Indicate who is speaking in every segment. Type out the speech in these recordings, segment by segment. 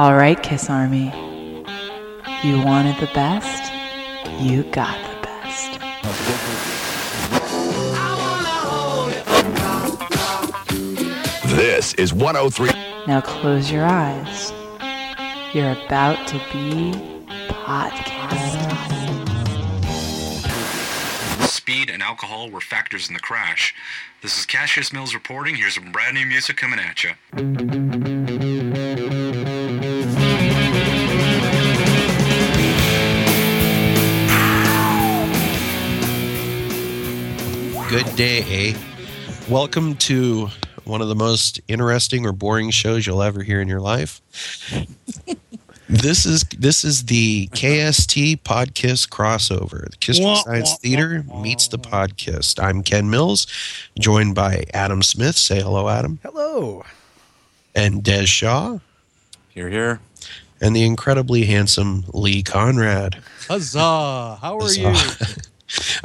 Speaker 1: All right, Kiss Army. You wanted the best, you got the best.
Speaker 2: This is 103.
Speaker 1: Now close your eyes. You're about to be podcasted.
Speaker 3: Speed and alcohol were factors in the crash. This is Cassius Mills reporting. Here's some brand new music coming at you.
Speaker 4: Good day, eh? Welcome to one of the most interesting or boring shows you'll ever hear in your life. this is this is the KST Podcast crossover. The Kiss
Speaker 5: Wah,
Speaker 4: Science
Speaker 5: wah,
Speaker 4: Theater
Speaker 5: wah, wah,
Speaker 4: meets the podcast. I'm Ken Mills, joined by Adam Smith. Say hello, Adam.
Speaker 5: Hello.
Speaker 4: And Des Shaw,
Speaker 3: Here, here.
Speaker 4: and the incredibly handsome Lee Conrad.
Speaker 5: Huzzah. How are you?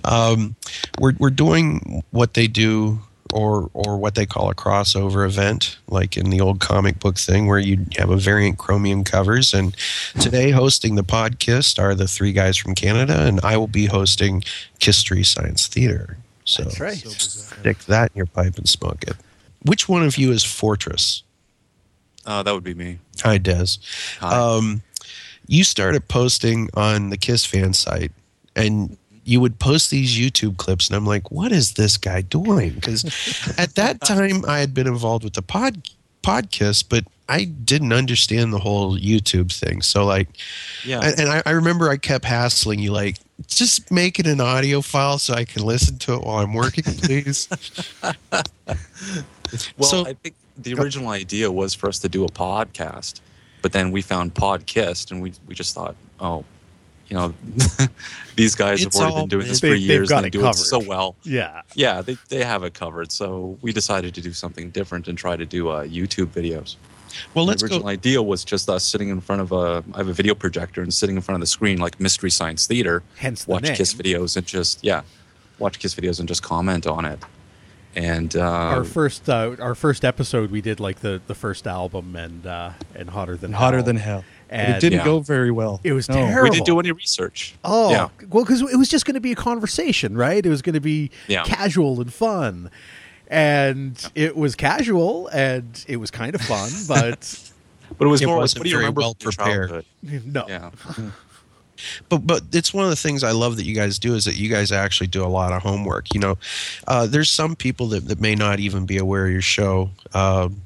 Speaker 4: um, we're we're doing what they do or or what they call a crossover event, like in the old comic book thing, where you have a variant chromium covers. And today, hosting the podcast are the three guys from Canada, and I will be hosting History Science Theater. So
Speaker 5: That's right.
Speaker 4: stick that in your pipe and smoke it. Which one of you is Fortress?
Speaker 3: Uh, that would be me.
Speaker 4: Hi, Des.
Speaker 3: Hi.
Speaker 4: Um, you started posting on the Kiss fan site, and you would post these YouTube clips, and I'm like, what is this guy doing? Because at that time, I had been involved with the pod podcast, but I didn't understand the whole YouTube thing. So, like,
Speaker 3: yeah.
Speaker 4: and, and I, I remember I kept hassling you, like, just make it an audio file so I can listen to it while I'm working, please.
Speaker 6: Well,
Speaker 4: So-
Speaker 6: I think the original idea was for us to do a podcast, but then we found Podcast, and we we just thought, oh, you know, these guys
Speaker 4: It's
Speaker 6: have already
Speaker 4: all-
Speaker 6: been doing this
Speaker 5: they-
Speaker 6: for years
Speaker 5: got
Speaker 6: and they
Speaker 5: it
Speaker 6: do
Speaker 5: covered.
Speaker 6: it so well.
Speaker 5: Yeah.
Speaker 6: Yeah, they they have it covered. So we decided to do something different and try to do uh, YouTube videos.
Speaker 4: Well, let's
Speaker 6: the
Speaker 4: go.
Speaker 6: original idea was just us sitting in front of a I have a video projector and sitting in front of the screen like Mystery Science Theater,
Speaker 5: Hence the
Speaker 6: watch
Speaker 5: name.
Speaker 6: Kiss videos and just yeah, watch Kiss videos and just comment on it. And uh,
Speaker 5: Our first uh, our first episode we did like the, the first album and uh, and hotter than
Speaker 7: hotter
Speaker 5: Hell.
Speaker 7: than hell. But
Speaker 5: And
Speaker 7: it didn't
Speaker 6: Yeah.
Speaker 7: go very well.
Speaker 5: It was
Speaker 7: No.
Speaker 5: terrible.
Speaker 6: we didn't do any research.
Speaker 5: Oh,
Speaker 6: yeah.
Speaker 5: well, because it was just going to be a conversation, right? It was going to be
Speaker 6: Yeah.
Speaker 5: casual and fun, and it was casual and it was kind of fun, but
Speaker 6: But it was
Speaker 4: it
Speaker 6: more,
Speaker 4: wasn't
Speaker 6: what do you
Speaker 4: very
Speaker 6: remember
Speaker 4: well prepared.
Speaker 5: no.
Speaker 6: Yeah.
Speaker 4: but but it's one of the things I love that you guys do is that you guys actually do a lot of homework. You know, uh, there's some people that, that may not even be aware of your show. Um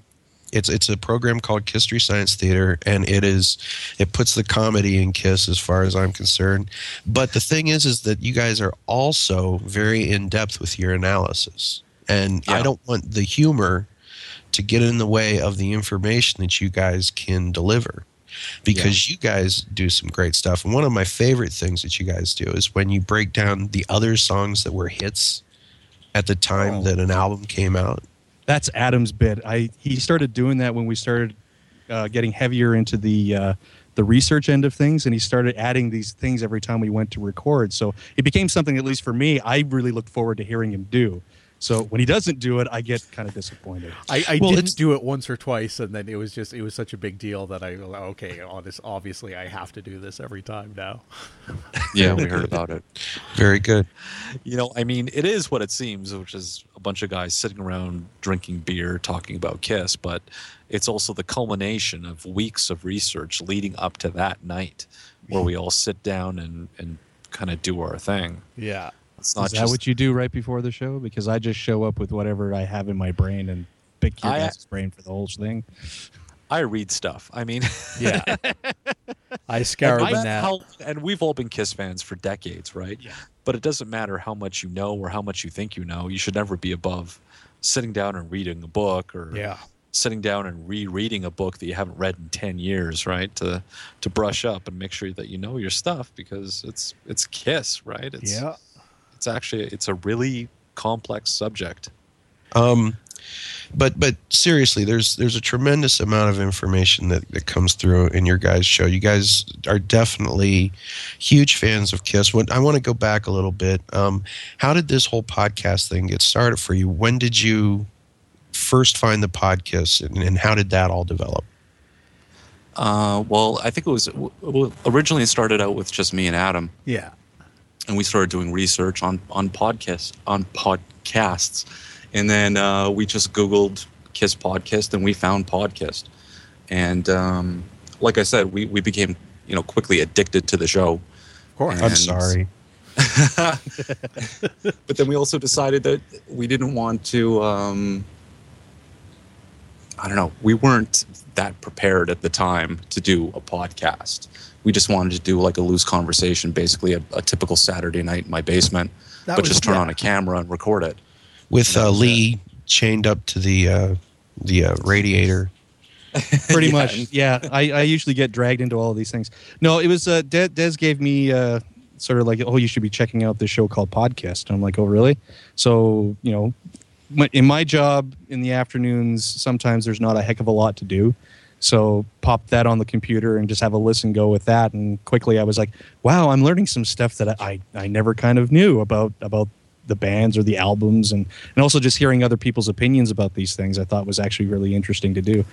Speaker 4: it's it's a program called History Science Theater, and it is it puts the comedy in Kiss as far as I'm concerned. But the thing is, is that you guys are also very in depth with your analysis, and I don't want the humor to get in the way of the information that you guys can deliver because you guys do some great stuff. And one of my favorite things that you guys do is when you break down the other songs that were hits at the time
Speaker 7: Oh.
Speaker 4: that an album came out.
Speaker 7: That's Adam's bit. I he started doing that when we started uh, getting heavier into the uh, the research end of things, and he started adding these things every time we went to record. So it became something, at least for me, I really looked forward to hearing him do. So when he doesn't do it, I get kind of disappointed.
Speaker 5: I, I
Speaker 4: Well,
Speaker 5: didn't do it once or twice, and then it was just it was such a big deal that I okay, honest, obviously I have to do this every time now.
Speaker 6: Yeah, we heard about it.
Speaker 4: Very good.
Speaker 6: You know, I mean, it is what it seems, which is a bunch of guys sitting around drinking beer, talking about Kiss, but it's also the culmination of weeks of research leading up to that night where we all sit down and, and kind of do our thing.
Speaker 5: Yeah,
Speaker 6: It's not
Speaker 7: Is that
Speaker 6: just
Speaker 7: what you do right before the show? Because I just show up with whatever I have in my brain and pick your
Speaker 6: I-
Speaker 7: brain for the whole thing.
Speaker 6: I read stuff. I mean,
Speaker 5: yeah. I scour
Speaker 6: and,
Speaker 5: the net.
Speaker 6: how- and we've all been Kiss fans for decades, right?
Speaker 5: Yeah.
Speaker 6: But it doesn't matter how much you know or how much you think you know. You should never be above sitting down and reading a book or
Speaker 5: yeah,
Speaker 6: sitting down and rereading a book that you haven't read in 10 years right to to brush up and make sure that you know your stuff because it's it's kiss right it's
Speaker 5: yeah.
Speaker 6: It's actually it's a really complex subject
Speaker 4: Um, but but seriously, there's there's a tremendous amount of information that, that comes through in your guys' show. You guys are definitely huge fans of Kiss. When, I want to go back a little bit. Um, how did this whole podcast thing get started for you? When did you first find the podcast, and, and how did that all develop?
Speaker 6: Uh, well, I think it was w- w- originally it started out with just me and Adam,
Speaker 5: Yeah.
Speaker 6: And we started doing research on on podcasts on podcasts, and then uh, we just Googled Kiss podcast, and we found podcast, and um, like I said, we we became you know quickly addicted to the show.
Speaker 5: Of course.
Speaker 6: And-
Speaker 4: I'm sorry.
Speaker 6: but then we also decided that we didn't want to um, i don't know we weren't that prepared at the time to do a podcast we just wanted to do like a loose conversation basically a, a typical saturday night in my basement
Speaker 5: That
Speaker 6: but
Speaker 5: was-
Speaker 6: just turn
Speaker 5: yeah.
Speaker 6: on a camera and record it.
Speaker 4: With uh, Lee chained up to the uh, the uh, radiator.
Speaker 7: pretty
Speaker 6: Yeah,
Speaker 7: much. Yeah I, I usually get dragged into all of these things. No it was uh des, des gave me uh sort of like oh you should be checking out this show called podcast. And i'm like oh really? So you know my- in my job in the afternoons sometimes there's not a heck of a lot to do so pop that on the computer and just have a listen go with that. And quickly i was like wow i'm learning some stuff that i i never kind of knew about about the bands or the albums. And and also just hearing other people's opinions about these things i thought was actually really interesting to do.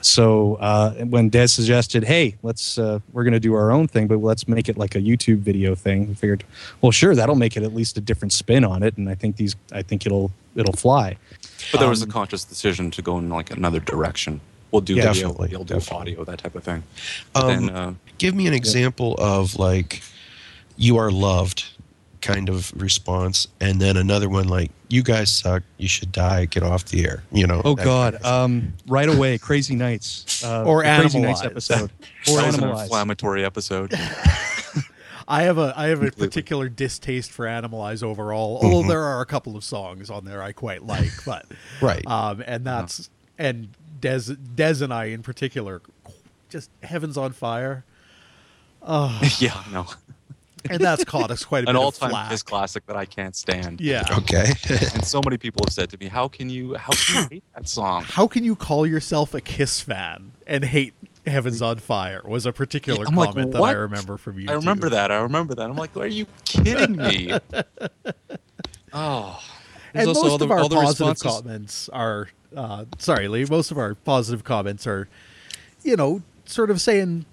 Speaker 7: So uh, when Des suggested, "Hey, let's uh, we're going to do our own thing, but let's make it like a YouTube video thing," we figured, well, sure, that'll make it at least a different spin on it, and I think these, I think it'll it'll fly.
Speaker 6: but there was a
Speaker 7: Um,
Speaker 6: conscious decision to go in like another direction we'll do
Speaker 4: Yeah,
Speaker 6: video
Speaker 4: definitely,
Speaker 6: we'll do
Speaker 4: definitely.
Speaker 6: audio that type of thing
Speaker 4: Um,
Speaker 6: then uh,
Speaker 4: Give me an example of like you are loved kind of response, and then another one like you guys suck, you should die, get off the air. You know.
Speaker 7: Oh God!
Speaker 4: kind of-
Speaker 7: Um, right away, Crazy Nights uh,
Speaker 5: Or
Speaker 7: the Crazy Nights episode, or
Speaker 6: that was an inflammatory episode
Speaker 5: I have a I have a
Speaker 6: Completely.
Speaker 5: particular distaste for Animalize overall. Although there are a couple of songs on there I quite like, but
Speaker 4: Right.
Speaker 5: um, and that's and Des Des and I in particular, just Heavens on Fire, Oh.
Speaker 6: yeah no
Speaker 5: and that's caught us quite a
Speaker 6: an
Speaker 5: bit of
Speaker 6: all-time
Speaker 5: flack.
Speaker 6: kiss classic that i can't stand
Speaker 5: Yeah.
Speaker 4: okay.
Speaker 6: and so many people have said to me, "How can you? How can you hate that song?"
Speaker 5: How can you call yourself a Kiss fan and hate Heavens on Fire? Was a particular
Speaker 6: I'm like,
Speaker 5: comment that I remember from you.
Speaker 6: I remember that. I remember that. I'm like, "Are you kidding me?" oh,
Speaker 5: and
Speaker 7: There's also
Speaker 5: most
Speaker 7: all the-
Speaker 5: of our
Speaker 7: all the
Speaker 5: positive
Speaker 7: responses-
Speaker 5: comments are uh, sorry lee most of our positive comments are you know sort of saying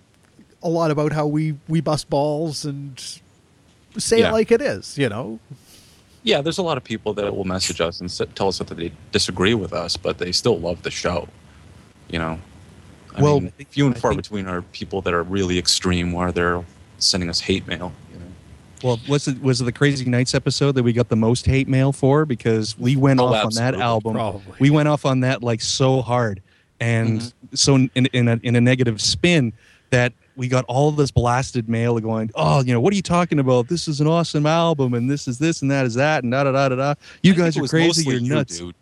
Speaker 5: a lot about how we we bust balls and say
Speaker 6: Yeah.
Speaker 5: it like it is you know
Speaker 6: yeah. There's a lot of people that will message us and tell us that they disagree with us, but they still love the show. You know. I
Speaker 4: Well,
Speaker 6: mean, few and
Speaker 7: I
Speaker 6: far
Speaker 7: think-
Speaker 6: between are people that are really extreme, where they're sending us hate mail. You know.
Speaker 7: Well, was it was it the Crazy Nights episode that we got the most hate mail for because we went
Speaker 6: Oh,
Speaker 7: off on that album.
Speaker 5: Probably.
Speaker 7: We went off on that like so hard, and
Speaker 6: Mm-hmm.
Speaker 7: so in, in a in a negative spin that we got all this blasted mail going. Oh, you know what are you talking about? This is an awesome album, and this is this and that is that, and da da da da da. You
Speaker 6: I
Speaker 7: guys are crazy. You're
Speaker 6: you,
Speaker 7: nuts.
Speaker 6: dude.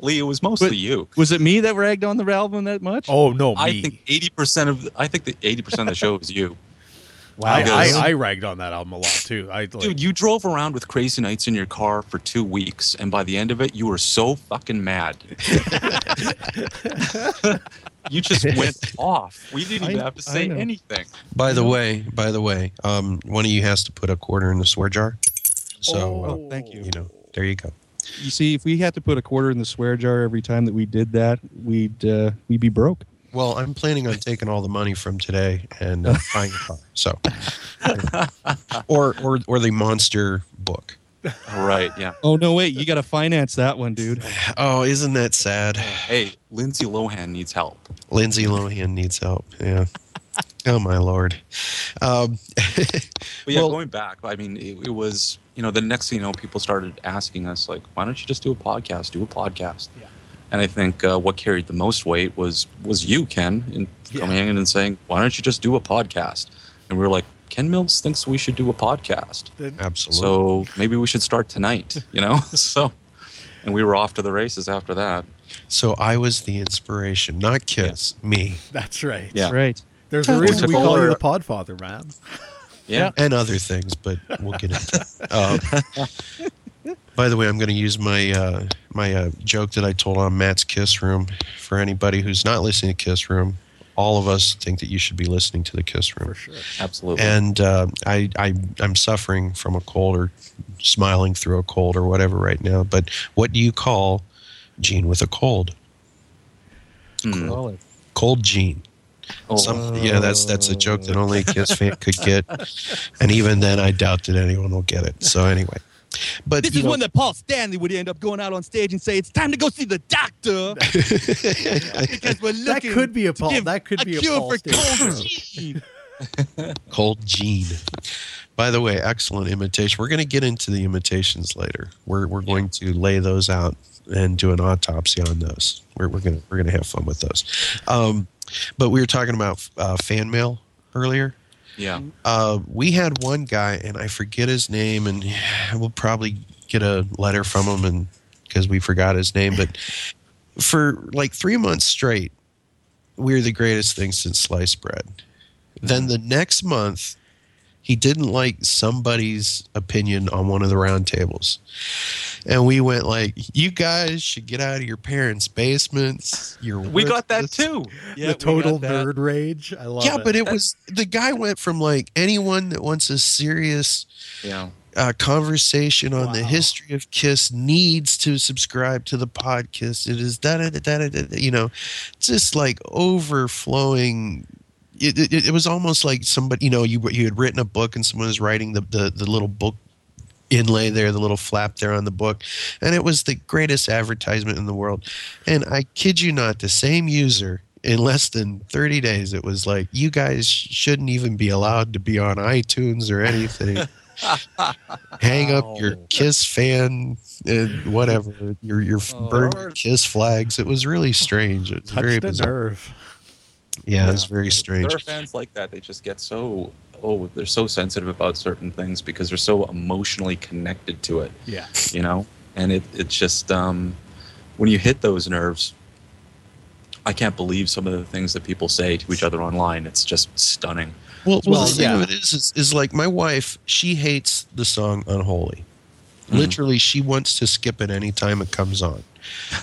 Speaker 6: Lee, it was mostly
Speaker 7: But-
Speaker 6: you.
Speaker 7: Was it me that ragged on the album that much?
Speaker 5: oh no me
Speaker 6: I think eighty percent of I think that eighty percent of the show is you.
Speaker 5: I, I, I ragged on that album a lot too i like,
Speaker 6: Dude, you drove around with Crazy Nights in your car for two weeks, and by the end of it, you were so fucking mad. you just went off. We didn't even
Speaker 7: I-
Speaker 6: have to say anything.
Speaker 4: By the way, by the way, um, one of you has to put a quarter in the swear jar. So, uh,
Speaker 7: Oh, thank you.
Speaker 4: you know, there you go.
Speaker 7: You see, if we had to put a quarter in the swear jar every time that we did that, we'd uh, we'd be broke.
Speaker 4: Well, I'm planning on taking all the money from today and uh, buying a car. So, or or or the monster book.
Speaker 6: Right, yeah.
Speaker 7: Oh no, wait! You got to finance that one, dude.
Speaker 4: Oh, isn't that sad?
Speaker 6: Hey, Lindsay Lohan needs help.
Speaker 4: Lindsay Lohan needs help. Yeah. Oh my lord. Um,
Speaker 6: But yeah,
Speaker 4: Well-
Speaker 6: going back, I mean, it, it was, you know, the next thing you know, people started asking us, like, why don't you just do a podcast? Do a podcast.
Speaker 5: Yeah.
Speaker 6: And I think uh, what carried the most weight was was you, Ken, in
Speaker 5: Yeah.
Speaker 6: coming in and saying, why don't you just do a podcast? And we were like, Ken Mills thinks we should do a podcast.
Speaker 4: absolutely.
Speaker 6: So maybe we should start tonight, you know? so, and we were off to the races after that.
Speaker 4: So I was the inspiration, not Kiss, me,
Speaker 5: that's right
Speaker 6: Yeah.
Speaker 7: Right.
Speaker 5: there's a reason
Speaker 6: took
Speaker 5: we call you the podfather man
Speaker 6: Yeah.
Speaker 4: and other things, but we'll get into. It. Um, by the way, I'm going to use my uh, my uh, joke that I told on Matt's Kiss Room for anybody who's not listening to Kiss Room. All of us think that you should be listening to the Kiss Room.
Speaker 5: for sure
Speaker 6: Absolutely.
Speaker 4: and uh, I, I I'm suffering from a cold or smiling through a cold or whatever right now. But what do you call Gene with a cold?
Speaker 7: Call it.
Speaker 4: Cold Gene.
Speaker 6: Oh,
Speaker 4: Some, yeah, that's that's a joke that only a Kiss fan could get, and even then, I doubt that anyone will get it. So anyway, but
Speaker 7: This is
Speaker 4: know,
Speaker 7: when that Paul Stanley would end up going out on stage and say, "It's time to go see the doctor because we're looking.
Speaker 5: That could be a Paul. That could be a
Speaker 7: cure
Speaker 5: Paul
Speaker 7: for cold gene.
Speaker 4: Cold Gene. By the way, excellent imitation. We're going to get into the imitations later. We're we're going to lay those out and do an autopsy on those. We're we're gonna we're gonna have fun with those. Um, but we were talking about uh, fan mail earlier.
Speaker 6: Yeah.
Speaker 4: Uh, we had one guy, and I forget his name, and we'll probably get a letter from him, and because we forgot his name. But for like three months straight, we're the greatest thing since sliced bread. Then the next month, he didn't like somebody's opinion on one of the roundtables. And we went like, you guys should get out of your parents' basements. You're
Speaker 6: We got that too.
Speaker 7: Yeah,
Speaker 5: the total nerd rage. I love
Speaker 4: Yeah,
Speaker 5: it.
Speaker 4: but it was the guy went from like anyone that wants a serious
Speaker 6: Yeah.
Speaker 4: uh, conversation on the history of Kiss needs to subscribe to the podcast. It is da da da da da. da, You know, just like overflowing. It, it, it was almost like somebody, you know, you you had written a book and someone was writing the, the the little book inlay there, the little flap there on the book, and it was the greatest advertisement in the world. And I kid you not, the same user in less than 30 days, it was like, you guys shouldn't even be allowed to be on iTunes or anything. Hang up your Kiss fan and whatever, your your
Speaker 6: Oh,
Speaker 4: burn. Kiss flags. It was really strange. It was very bizarre.
Speaker 5: nerve.
Speaker 4: Yeah, it was very strange.
Speaker 6: There are fans like that. They just get so oh, they're so sensitive about certain things because they're so emotionally connected to it.
Speaker 5: Yeah.
Speaker 6: You know, and it it's just um, when you hit those nerves. I can't believe some of the things that people say to each other online. It's just stunning.
Speaker 4: Well, well,
Speaker 5: Well,
Speaker 4: the thing
Speaker 5: yeah.
Speaker 4: of it is, is, is like my wife. She hates the song "Unholy."
Speaker 6: Mhm.
Speaker 4: Literally, she wants to skip it anytime it comes on.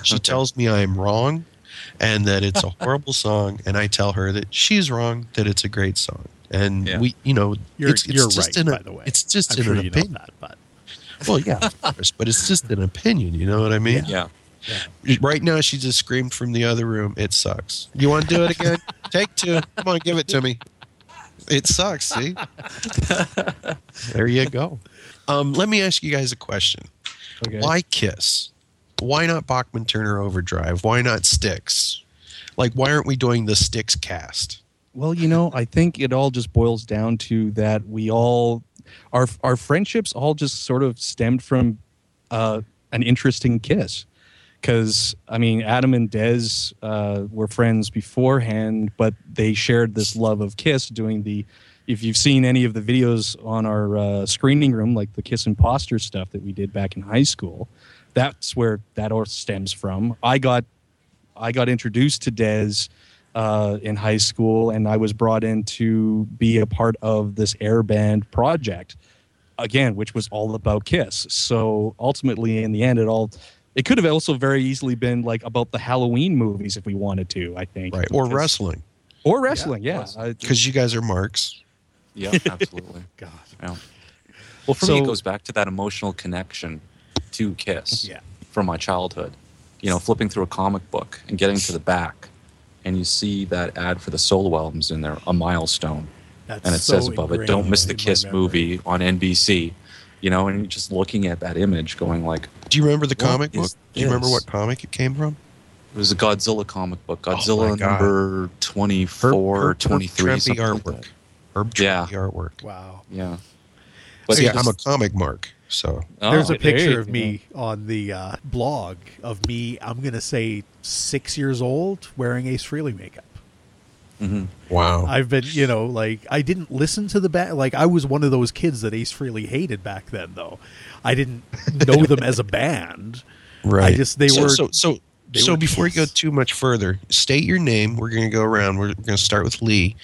Speaker 4: She
Speaker 6: Okay.
Speaker 4: tells me I'm wrong, and that it's a horrible song, and I tell her that she's wrong, that it's a great song. And
Speaker 6: Yeah.
Speaker 4: we, you know,
Speaker 5: You're,
Speaker 4: it's, it's
Speaker 5: you're
Speaker 4: just
Speaker 5: right,
Speaker 4: in a,
Speaker 5: by the way.
Speaker 4: It's just
Speaker 5: I'm
Speaker 4: in
Speaker 5: sure
Speaker 4: an
Speaker 5: you know
Speaker 4: opinion.
Speaker 5: that, but
Speaker 4: Well, yeah, of course, but it's just an opinion. You know what I mean?
Speaker 6: Yeah.
Speaker 4: Right now, she just screamed from the other room. It sucks. You want to do it again? Take two. Come on, give it to me. It sucks. See, there you go. Um, let me ask you guys a question.
Speaker 7: Okay.
Speaker 4: Why Kiss? Why not Bachman Turner Overdrive? Why not Styx? Like, why aren't we doing the Styx cast?
Speaker 7: Well, you know, I think it all just boils down to that we all our our friendships all just sort of stemmed from uh, an interesting kiss. Because I mean, Adam and Dez uh, were friends beforehand, but they shared this love of Kiss. Doing the, if you've seen any of the videos on our uh, screening room, like the Kiss Imposter stuff that we did back in high school, that's where that all stems from. I got I got introduced to Dez uh, in high school, and I was brought in to be a part of this air band project again, which was all about Kiss. So ultimately, in the end, it all it could have also very easily been like about the Halloween movies if we wanted to. I think,
Speaker 4: Right. Or wrestling.
Speaker 7: or wrestling. Yeah,
Speaker 6: wrestling.
Speaker 7: I-
Speaker 4: Because you guys are marks.
Speaker 6: Yeah, absolutely.
Speaker 5: God.
Speaker 6: Yeah. Well, for me, it goes back to that emotional connection to Kiss
Speaker 5: Yeah.
Speaker 6: from my childhood. You know, flipping through a comic book and getting to the back, and you see that ad for the solo albums in there, a milestone,
Speaker 5: That's
Speaker 6: and it
Speaker 5: so
Speaker 6: says above it, "Don't miss the
Speaker 5: ingrained in my
Speaker 6: Kiss movie on NBC." You know, and just looking at that image, going like,
Speaker 4: Do you remember the comic book?
Speaker 6: is
Speaker 4: Do you remember what comic it came from?
Speaker 6: it was a Godzilla comic book,
Speaker 4: Oh
Speaker 6: Godzilla
Speaker 4: God.
Speaker 6: number 24,
Speaker 4: Herb
Speaker 6: 23,
Speaker 4: Trimpe
Speaker 6: something like
Speaker 4: artwork.
Speaker 6: that.
Speaker 4: Herb
Speaker 6: Yeah.
Speaker 4: Artwork.
Speaker 5: Wow.
Speaker 6: Yeah.
Speaker 4: But
Speaker 6: you
Speaker 4: yeah, I'm a comic mark. So
Speaker 6: Oh,
Speaker 5: There's a picture
Speaker 7: you
Speaker 5: of
Speaker 7: go.
Speaker 5: me on the uh, blog of me. I'm gonna say six years old, wearing Ace Frehley makeup.
Speaker 6: mhm.
Speaker 4: wow.
Speaker 5: I've been, you know, like I didn't listen to the band. Like I was one of those kids that Ace Frehley hated back then, though. I didn't know them as a band.
Speaker 4: Right.
Speaker 5: I just- they
Speaker 4: so,
Speaker 5: were-
Speaker 4: so so
Speaker 5: they
Speaker 4: so
Speaker 5: were
Speaker 4: before you go too much further, state your name. We're going to go around. We're going to start with Lee.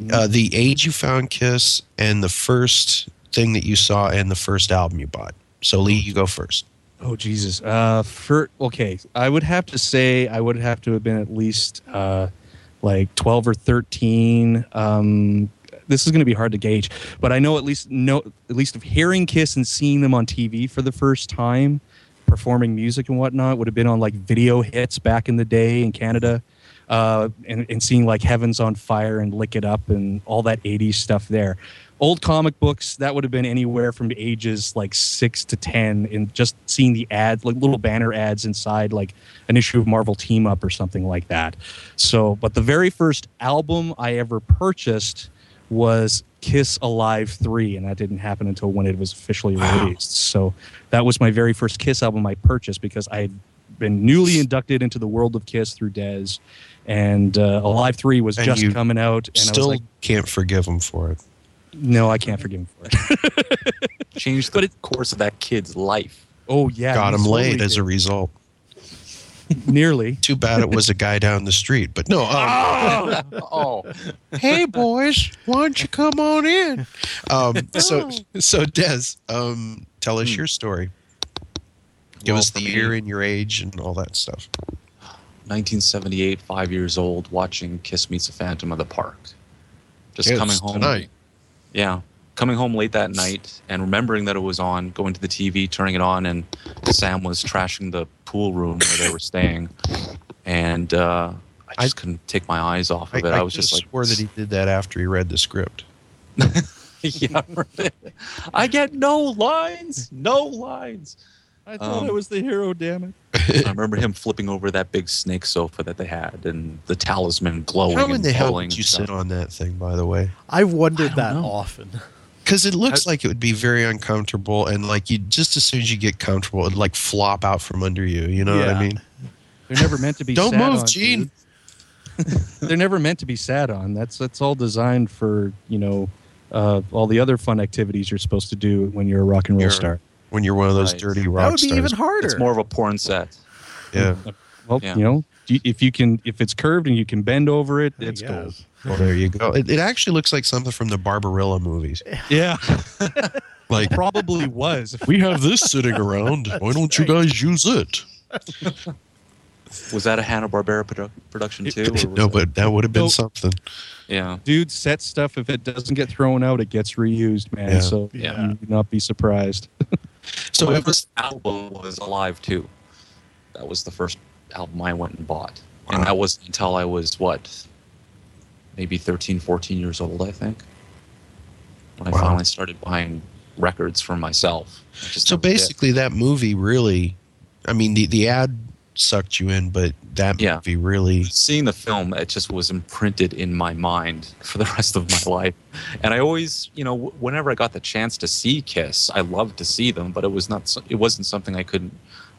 Speaker 5: Mm-hmm.
Speaker 4: Uh, the age you found Kiss and the first thing that you saw and the first album you bought. So Lee, you go first.
Speaker 7: Oh Jesus! Uh, for okay, I would have to say I would have to have been at least uh, like twelve or thirteen. Um, this is going to be hard to gauge, but I know at least no at least of hearing Kiss and seeing them on TV for the first time, performing music and whatnot would have been on like video hits back in the day in Canada. uh, and, and seeing like Heaven's on Fire and Lick It Up and all that 80s stuff there. Old comic books, that would have been anywhere from ages like six to 10, and just seeing the ads, like little banner ads inside, like an issue of Marvel Team Up or something like that. So, but the very first album I ever purchased was Kiss Alive 3, and that didn't happen until when it was officially released. So, that was my very first Kiss album I purchased because I had been newly inducted into the world of Kiss through Dez, and uh, Alive 3 was
Speaker 4: And
Speaker 7: just coming out. And I
Speaker 4: Still
Speaker 7: like,
Speaker 4: can't forgive him for it.
Speaker 7: No, I can't forgive him for it.
Speaker 6: Changed the course of that kid's life.
Speaker 7: oh, yeah.
Speaker 4: Got him
Speaker 7: totally
Speaker 4: laid as a result.
Speaker 7: Nearly.
Speaker 4: Too bad it was a guy down the street. But no, um,
Speaker 6: oh,
Speaker 4: hey boys, why don't you come on in? Um, so, so Des, um, tell us your story. Give
Speaker 6: Well,
Speaker 4: us the
Speaker 6: me-
Speaker 4: year and your age and all that stuff.
Speaker 6: 1978, five years old, watching Kiss Meets a Phantom of the Park. Just
Speaker 4: Kiss
Speaker 6: coming home.
Speaker 4: tonight.
Speaker 6: Yeah. Coming home late that night and remembering that it was on, going to the TV, turning it on, and Sam was trashing the pool room where they were staying. And uh, I just couldn't take my eyes off of it. I, was just like,
Speaker 4: swore that he did that after he read the script.
Speaker 6: yeah. I get no lines, no lines.
Speaker 7: I
Speaker 6: thought I
Speaker 7: was the hero, damn it.
Speaker 6: I remember him flipping over that big snake sofa that they had, and the talisman glowing
Speaker 4: How in
Speaker 6: and
Speaker 4: the hell did you
Speaker 6: stuff.
Speaker 4: sit on that thing, by the way?
Speaker 5: I've wondered
Speaker 6: I
Speaker 5: that
Speaker 6: know.
Speaker 5: often.
Speaker 4: Because it looks like it would be very uncomfortable, and like you just as soon as you get comfortable, it'd like flop out from under you. You know what I mean?
Speaker 7: They're never meant to be
Speaker 4: Don't
Speaker 7: sat
Speaker 4: move,
Speaker 7: on,
Speaker 4: Gene.
Speaker 7: They're never meant to be sat on. That's that's all designed for, you know, uh, all the other fun activities you're supposed to do when you're a rock and roll
Speaker 4: You're-
Speaker 7: star.
Speaker 4: When you're one of those
Speaker 6: Right.
Speaker 4: dirty
Speaker 5: That would be
Speaker 4: stars.
Speaker 5: even harder.
Speaker 6: It's more of a porn set.
Speaker 4: yeah. Mm-hmm.
Speaker 7: Well,
Speaker 6: Yeah.
Speaker 7: you know, if you can, if it's curved and you can bend over it,
Speaker 5: I
Speaker 7: it's gold.
Speaker 5: guess.
Speaker 4: Well, there you go. It, it actually looks like something from the Barbarella movies.
Speaker 7: Yeah,
Speaker 4: Like
Speaker 7: probably was.
Speaker 4: we have this sitting around. Why don't you guys use it?
Speaker 6: Was that a Hanna Barbera produ- production too? or
Speaker 4: no,
Speaker 6: it-
Speaker 4: but that would have been
Speaker 7: Nope.
Speaker 4: something.
Speaker 6: yeah,
Speaker 7: Dude, set stuff. If it doesn't get thrown out, it gets reused, man.
Speaker 4: Yeah.
Speaker 7: So
Speaker 6: Yeah.
Speaker 7: you would not be surprised.
Speaker 4: So
Speaker 6: first album was Alive 2. That was the first album I went and bought, and that was until I was what, maybe 13, 14 years old, I think, when
Speaker 4: Wow.
Speaker 6: I finally started buying records for myself.
Speaker 4: So
Speaker 6: did.
Speaker 4: basically that movie really. I mean, the the ad sucked you in, but that
Speaker 6: Yeah.
Speaker 4: movie really.
Speaker 6: seeing the film it just was imprinted in my mind for the rest of my life and i always you know w- whenever i got the chance to see kiss i loved to see them but it was not so- it wasn't something i couldn't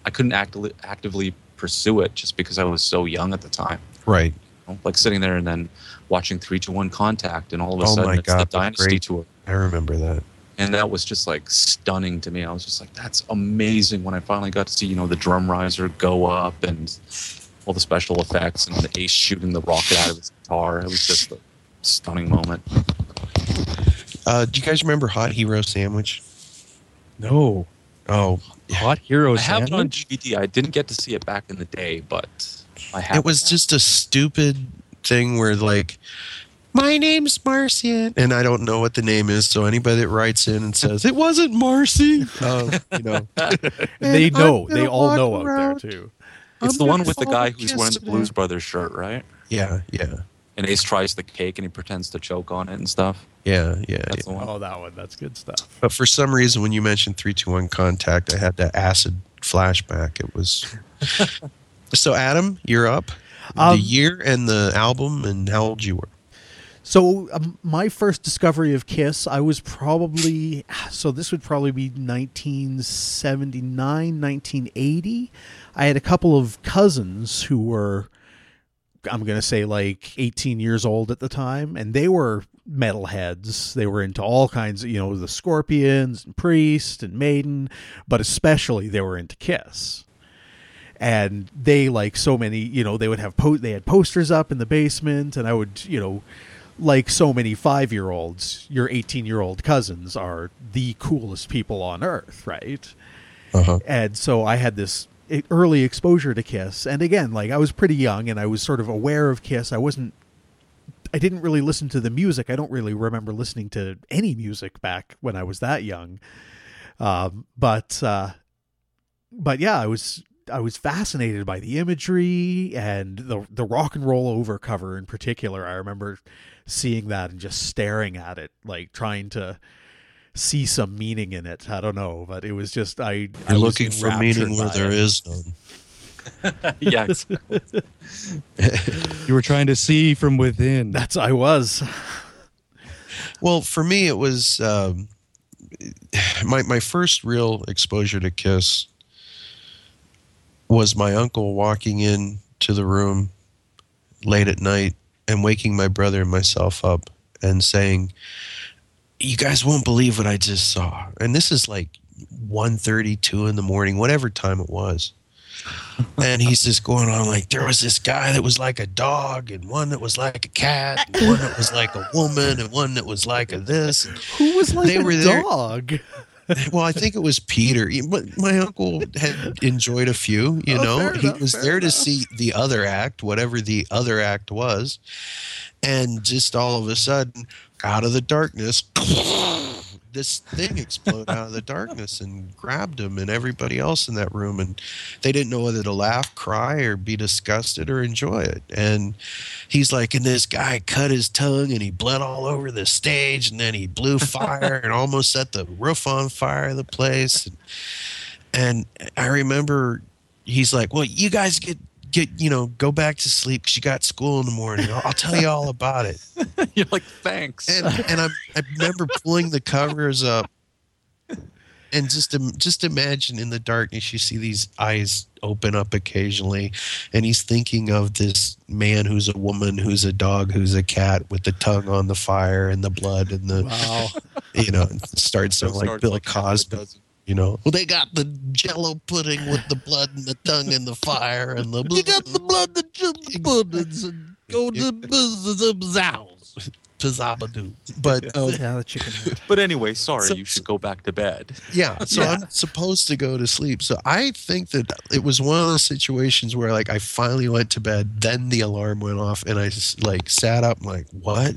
Speaker 6: i couldn't actively actively pursue it just because i was so young at the time
Speaker 4: Right.
Speaker 6: you know? like sitting there and then watching 3 to 1 contact and all of a
Speaker 4: Oh
Speaker 6: sudden it's
Speaker 4: God,
Speaker 6: the dynasty
Speaker 4: great.
Speaker 6: tour
Speaker 4: I remember that.
Speaker 6: And that was just like stunning to me i was just like that's amazing when i finally got to see you know the drum riser go up and all the special effects and the ace shooting the rocket out of his guitar it was just a stunning moment
Speaker 4: Uh, do you guys remember Hot Hero Sandwich?
Speaker 7: No,
Speaker 4: Oh,
Speaker 7: hot hero.
Speaker 6: i have it on
Speaker 7: sandwich?
Speaker 6: dvd i didn't get to see it back in the day but i have
Speaker 4: it was
Speaker 6: now.
Speaker 4: just a stupid thing where like my name's Marcy and I don't know what the name is so anybody that writes in and says it wasn't Marcy uh, you know
Speaker 5: They know. They all know out
Speaker 4: around.
Speaker 5: there too.
Speaker 6: it's
Speaker 4: I'm
Speaker 6: the one with the guy who's wearing the blues brothers shirt right
Speaker 4: yeah yeah
Speaker 6: and ace tries the cake and he pretends to choke on it and stuff
Speaker 4: yeah yeah,
Speaker 6: that's
Speaker 4: yeah.
Speaker 6: the one
Speaker 5: Oh, that one. That's good stuff.
Speaker 4: but for some reason when you mentioned 321 contact I had that acid flashback it was so Adam you're up
Speaker 5: Um,
Speaker 4: the year and the album and how old you were
Speaker 5: So um, my first discovery of Kiss, I was probably so this would probably be 1979, 1980. I had a couple of cousins who were I'm going to say like 18 years old at the time and they were metalheads. They were into all kinds of, you know, the Scorpions and Priest and Maiden, but especially they were into Kiss and they like so many you know they would have po- they had posters up in the basement and i would you know like so many five year olds your 18 year old cousins are the coolest people on earth right?
Speaker 4: Uh-huh.
Speaker 5: And so i had this early exposure to kiss. And again like i was pretty young and i was sort of aware of kiss. I wasn't i didn't really listen to the music. I don't really remember listening to any music back when i was that young. Um, but uh, but yeah, I was I was fascinated by the imagery and the the rock and roll over cover in particular. I remember seeing that and just staring at it, like trying to see some meaning in it. I don't know, but it was just I. I
Speaker 4: You're
Speaker 5: was
Speaker 4: looking for meaning where
Speaker 5: by
Speaker 4: there
Speaker 5: it.
Speaker 4: is none.
Speaker 6: yeah, exactly.
Speaker 7: You were trying to see from within.
Speaker 5: That's I was.
Speaker 4: Well, for me, it was um, my my first real exposure to Kiss was my uncle walking in to the room late at night and waking my brother and myself up and saying, "You guys won't believe what I just saw." And this is like 1.32 in the morning, whatever time it was. and he's just going on like there was this guy that was like a dog and one that was like a cat and one that was like a woman and one that was like a this
Speaker 5: Who was like
Speaker 4: They
Speaker 5: a
Speaker 4: were there-
Speaker 5: dog?
Speaker 4: Well i think it was peter. But my uncle had enjoyed a few you
Speaker 5: Oh,
Speaker 4: know? he
Speaker 5: enough,
Speaker 4: was there to see the other act whatever the other act was and just all of a sudden out of the darkness this thing exploded out of the darkness and grabbed him and everybody else in that room and they didn't know whether to laugh cry or be disgusted or enjoy it. And he's like and this guy cut his tongue and he bled all over the stage and then he blew fire and almost set the roof on fire of the place. And, and i remember he's like well you guys get get you know go back to sleep because you got school in the morning i'll, I'll tell you all about it
Speaker 6: You're like, thanks.
Speaker 4: and and I, I remember pulling the covers up, and just just imagine in the darkness you see these eyes open up occasionally, and he's thinking of this man who's a woman, who's a dog, who's a cat, with the tongue on the fire and the blood and the
Speaker 5: Wow.
Speaker 4: you know starts sounding like Bill Cosby. You know, well, they got the Jello pudding with the blood and the tongue and the fire and the. You got the blood, the Jello puddings, and go to the Pizzabadoo. But uh,
Speaker 5: yeah, the chicken head.
Speaker 6: But anyway, sorry,
Speaker 4: So-
Speaker 6: you should go back to bed.
Speaker 4: yeah, so
Speaker 5: Yeah.
Speaker 4: I'm supposed to go to sleep. So I think that it was one of those situations where like I finally went to bed, then the alarm went off, and I just like sat up, like what?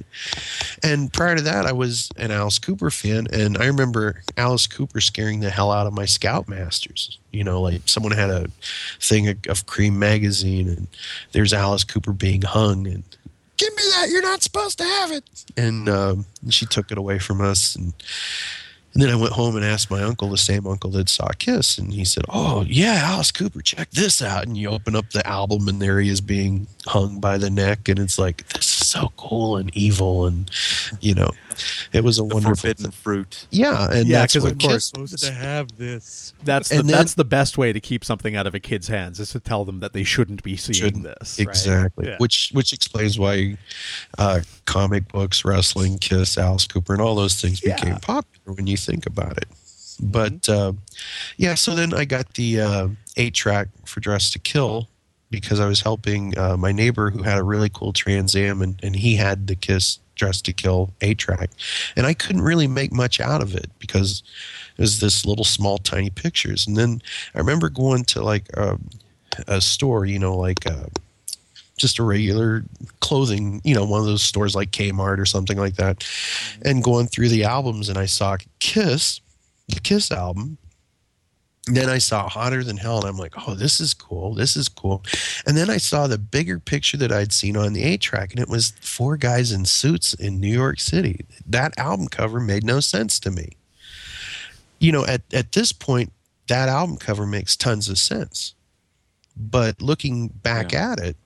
Speaker 4: And prior to that, I was an Alice Cooper fan, and I remember Alice Cooper scaring the hell out of my Scoutmasters. You know, like someone had a thing of, of Creem magazine, and there's Alice Cooper being hung, and give me that, you're not supposed to have it. And um, she took it away from us, and and then I went home and asked my uncle, the same uncle that saw Kiss, and he said, "Oh yeah, Alice Cooper, check this out." And you open up the album, and there he is being hung by the neck, and it's like this is so cool and evil, and you know, it was a
Speaker 6: The
Speaker 4: wonderful.
Speaker 6: forbidden
Speaker 4: thing.
Speaker 6: fruit.
Speaker 4: Yeah, and
Speaker 5: Yeah,
Speaker 4: that's
Speaker 5: 'cause
Speaker 4: what
Speaker 5: of course-
Speaker 4: Kiss
Speaker 7: supposed to have this.
Speaker 5: That's the,
Speaker 4: And then-
Speaker 5: that's the best way to keep something out of a kid's hands is to tell them that they shouldn't be seeing
Speaker 4: Shouldn't.
Speaker 5: this. right?
Speaker 4: Exactly.
Speaker 5: Yeah.
Speaker 4: Which which explains why uh, comic books, wrestling, Kiss, Alice Cooper, and all those things became
Speaker 5: Yeah.
Speaker 4: popular when you think about it. But uh, yeah, so then I got the uh, eight track for Dress to Kill because I was helping uh, my neighbor who had a really cool Trans Am, and, and he had the Kiss Dress to Kill eight track, and I couldn't really make much out of it because it was this little small tiny pictures. And then I remember going to like a, a store, you know, like. Uh, just a regular clothing, you know, one of those stores like Kmart or something like that, and going through the albums, and I saw Kiss, the Kiss album. Then I saw Hotter Than Hell, and I'm like, oh, this is cool. This is cool. And then I saw the bigger picture that I'd seen on the A track, and it was four guys in suits in New York City. That album cover made no sense to me. You know, at, at this point, that album cover makes tons of sense. But looking back at it,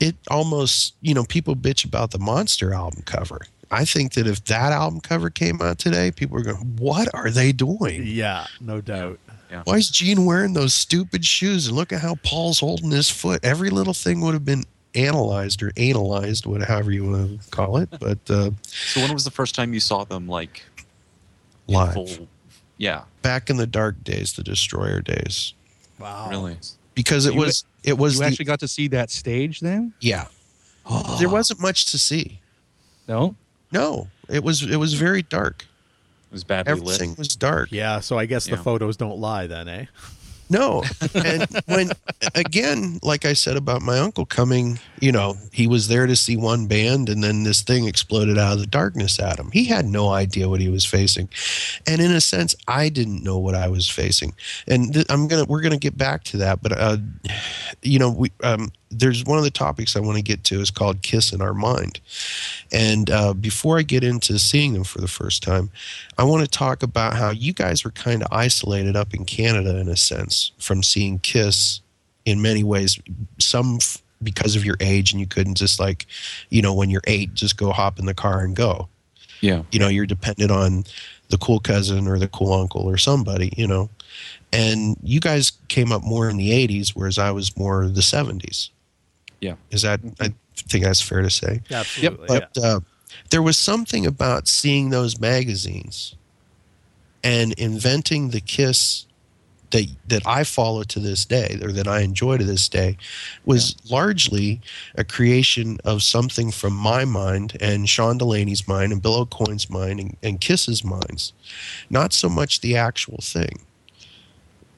Speaker 4: it almost you know people bitch about the monster album cover i think that if that album cover came out today people are going what are they doing
Speaker 5: Yeah, no doubt.
Speaker 4: Why is gene wearing those stupid shoes and look at how paul's holding his foot every little thing would have been analyzed or analyzed whatever you want to call it but uh
Speaker 6: So when was the first time you saw them like
Speaker 4: live
Speaker 6: full? Yeah,
Speaker 4: back in the dark days the destroyer days
Speaker 5: Wow.
Speaker 6: really.
Speaker 4: because it
Speaker 7: You-
Speaker 4: was it was
Speaker 7: You
Speaker 4: the,
Speaker 7: actually got to see that stage then?
Speaker 4: yeah oh. there wasn't much to see
Speaker 7: No.
Speaker 4: no it was it was very dark
Speaker 6: It was badly
Speaker 4: everything
Speaker 6: lit.
Speaker 4: was dark
Speaker 5: Yeah, so I guess the photos don't lie then, eh?
Speaker 4: No. And when, again, like I said about my uncle coming, you know, he was there to see one band and then this thing exploded out of the darkness at him. He had no idea what he was facing. And in a sense, I didn't know what I was facing. And th- I'm going to, we're going to get back to that. But, uh, you know, we, um, there's one of the topics I want to get to is called Kiss in Our Mind. And uh, before I get into seeing them for the first time, I want to talk about how you guys were kind of isolated up in Canada in a sense from seeing Kiss in many ways. Some f- because of your age, and you couldn't just like, you know, when you're eight, just go hop in the car and go.
Speaker 6: Yeah.
Speaker 4: You know, you're dependent on the cool cousin or the cool uncle or somebody, you know. And you guys came up more in the 80s, whereas I was more the 70s.
Speaker 6: Yeah.
Speaker 4: Is that, I think that's fair to say.
Speaker 5: Absolutely.
Speaker 4: But uh, there was something about seeing those magazines and inventing the kiss that that I follow to this day, or that I enjoy to this day, was largely a creation of something from my mind and Sean Delaney's mind and Bill Aucoin's mind and, and Kiss's minds, not so much the actual thing.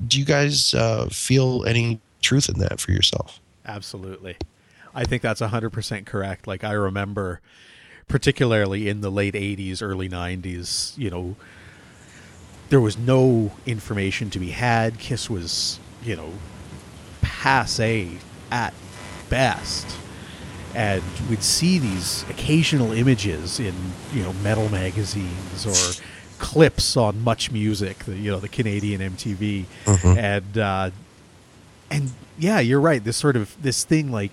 Speaker 4: Do you guys uh, feel any truth in that for yourself?
Speaker 5: Absolutely. I think that's 100% correct. Like, I remember, particularly in the late 80s, early 90s, you know, there was no information to be had. Kiss was, you know, passe at best. And we'd see these occasional images in, you know, metal magazines or clips on Much Music, the, you know, the Canadian MTV. And, uh, and yeah, you're right. This sort of this thing like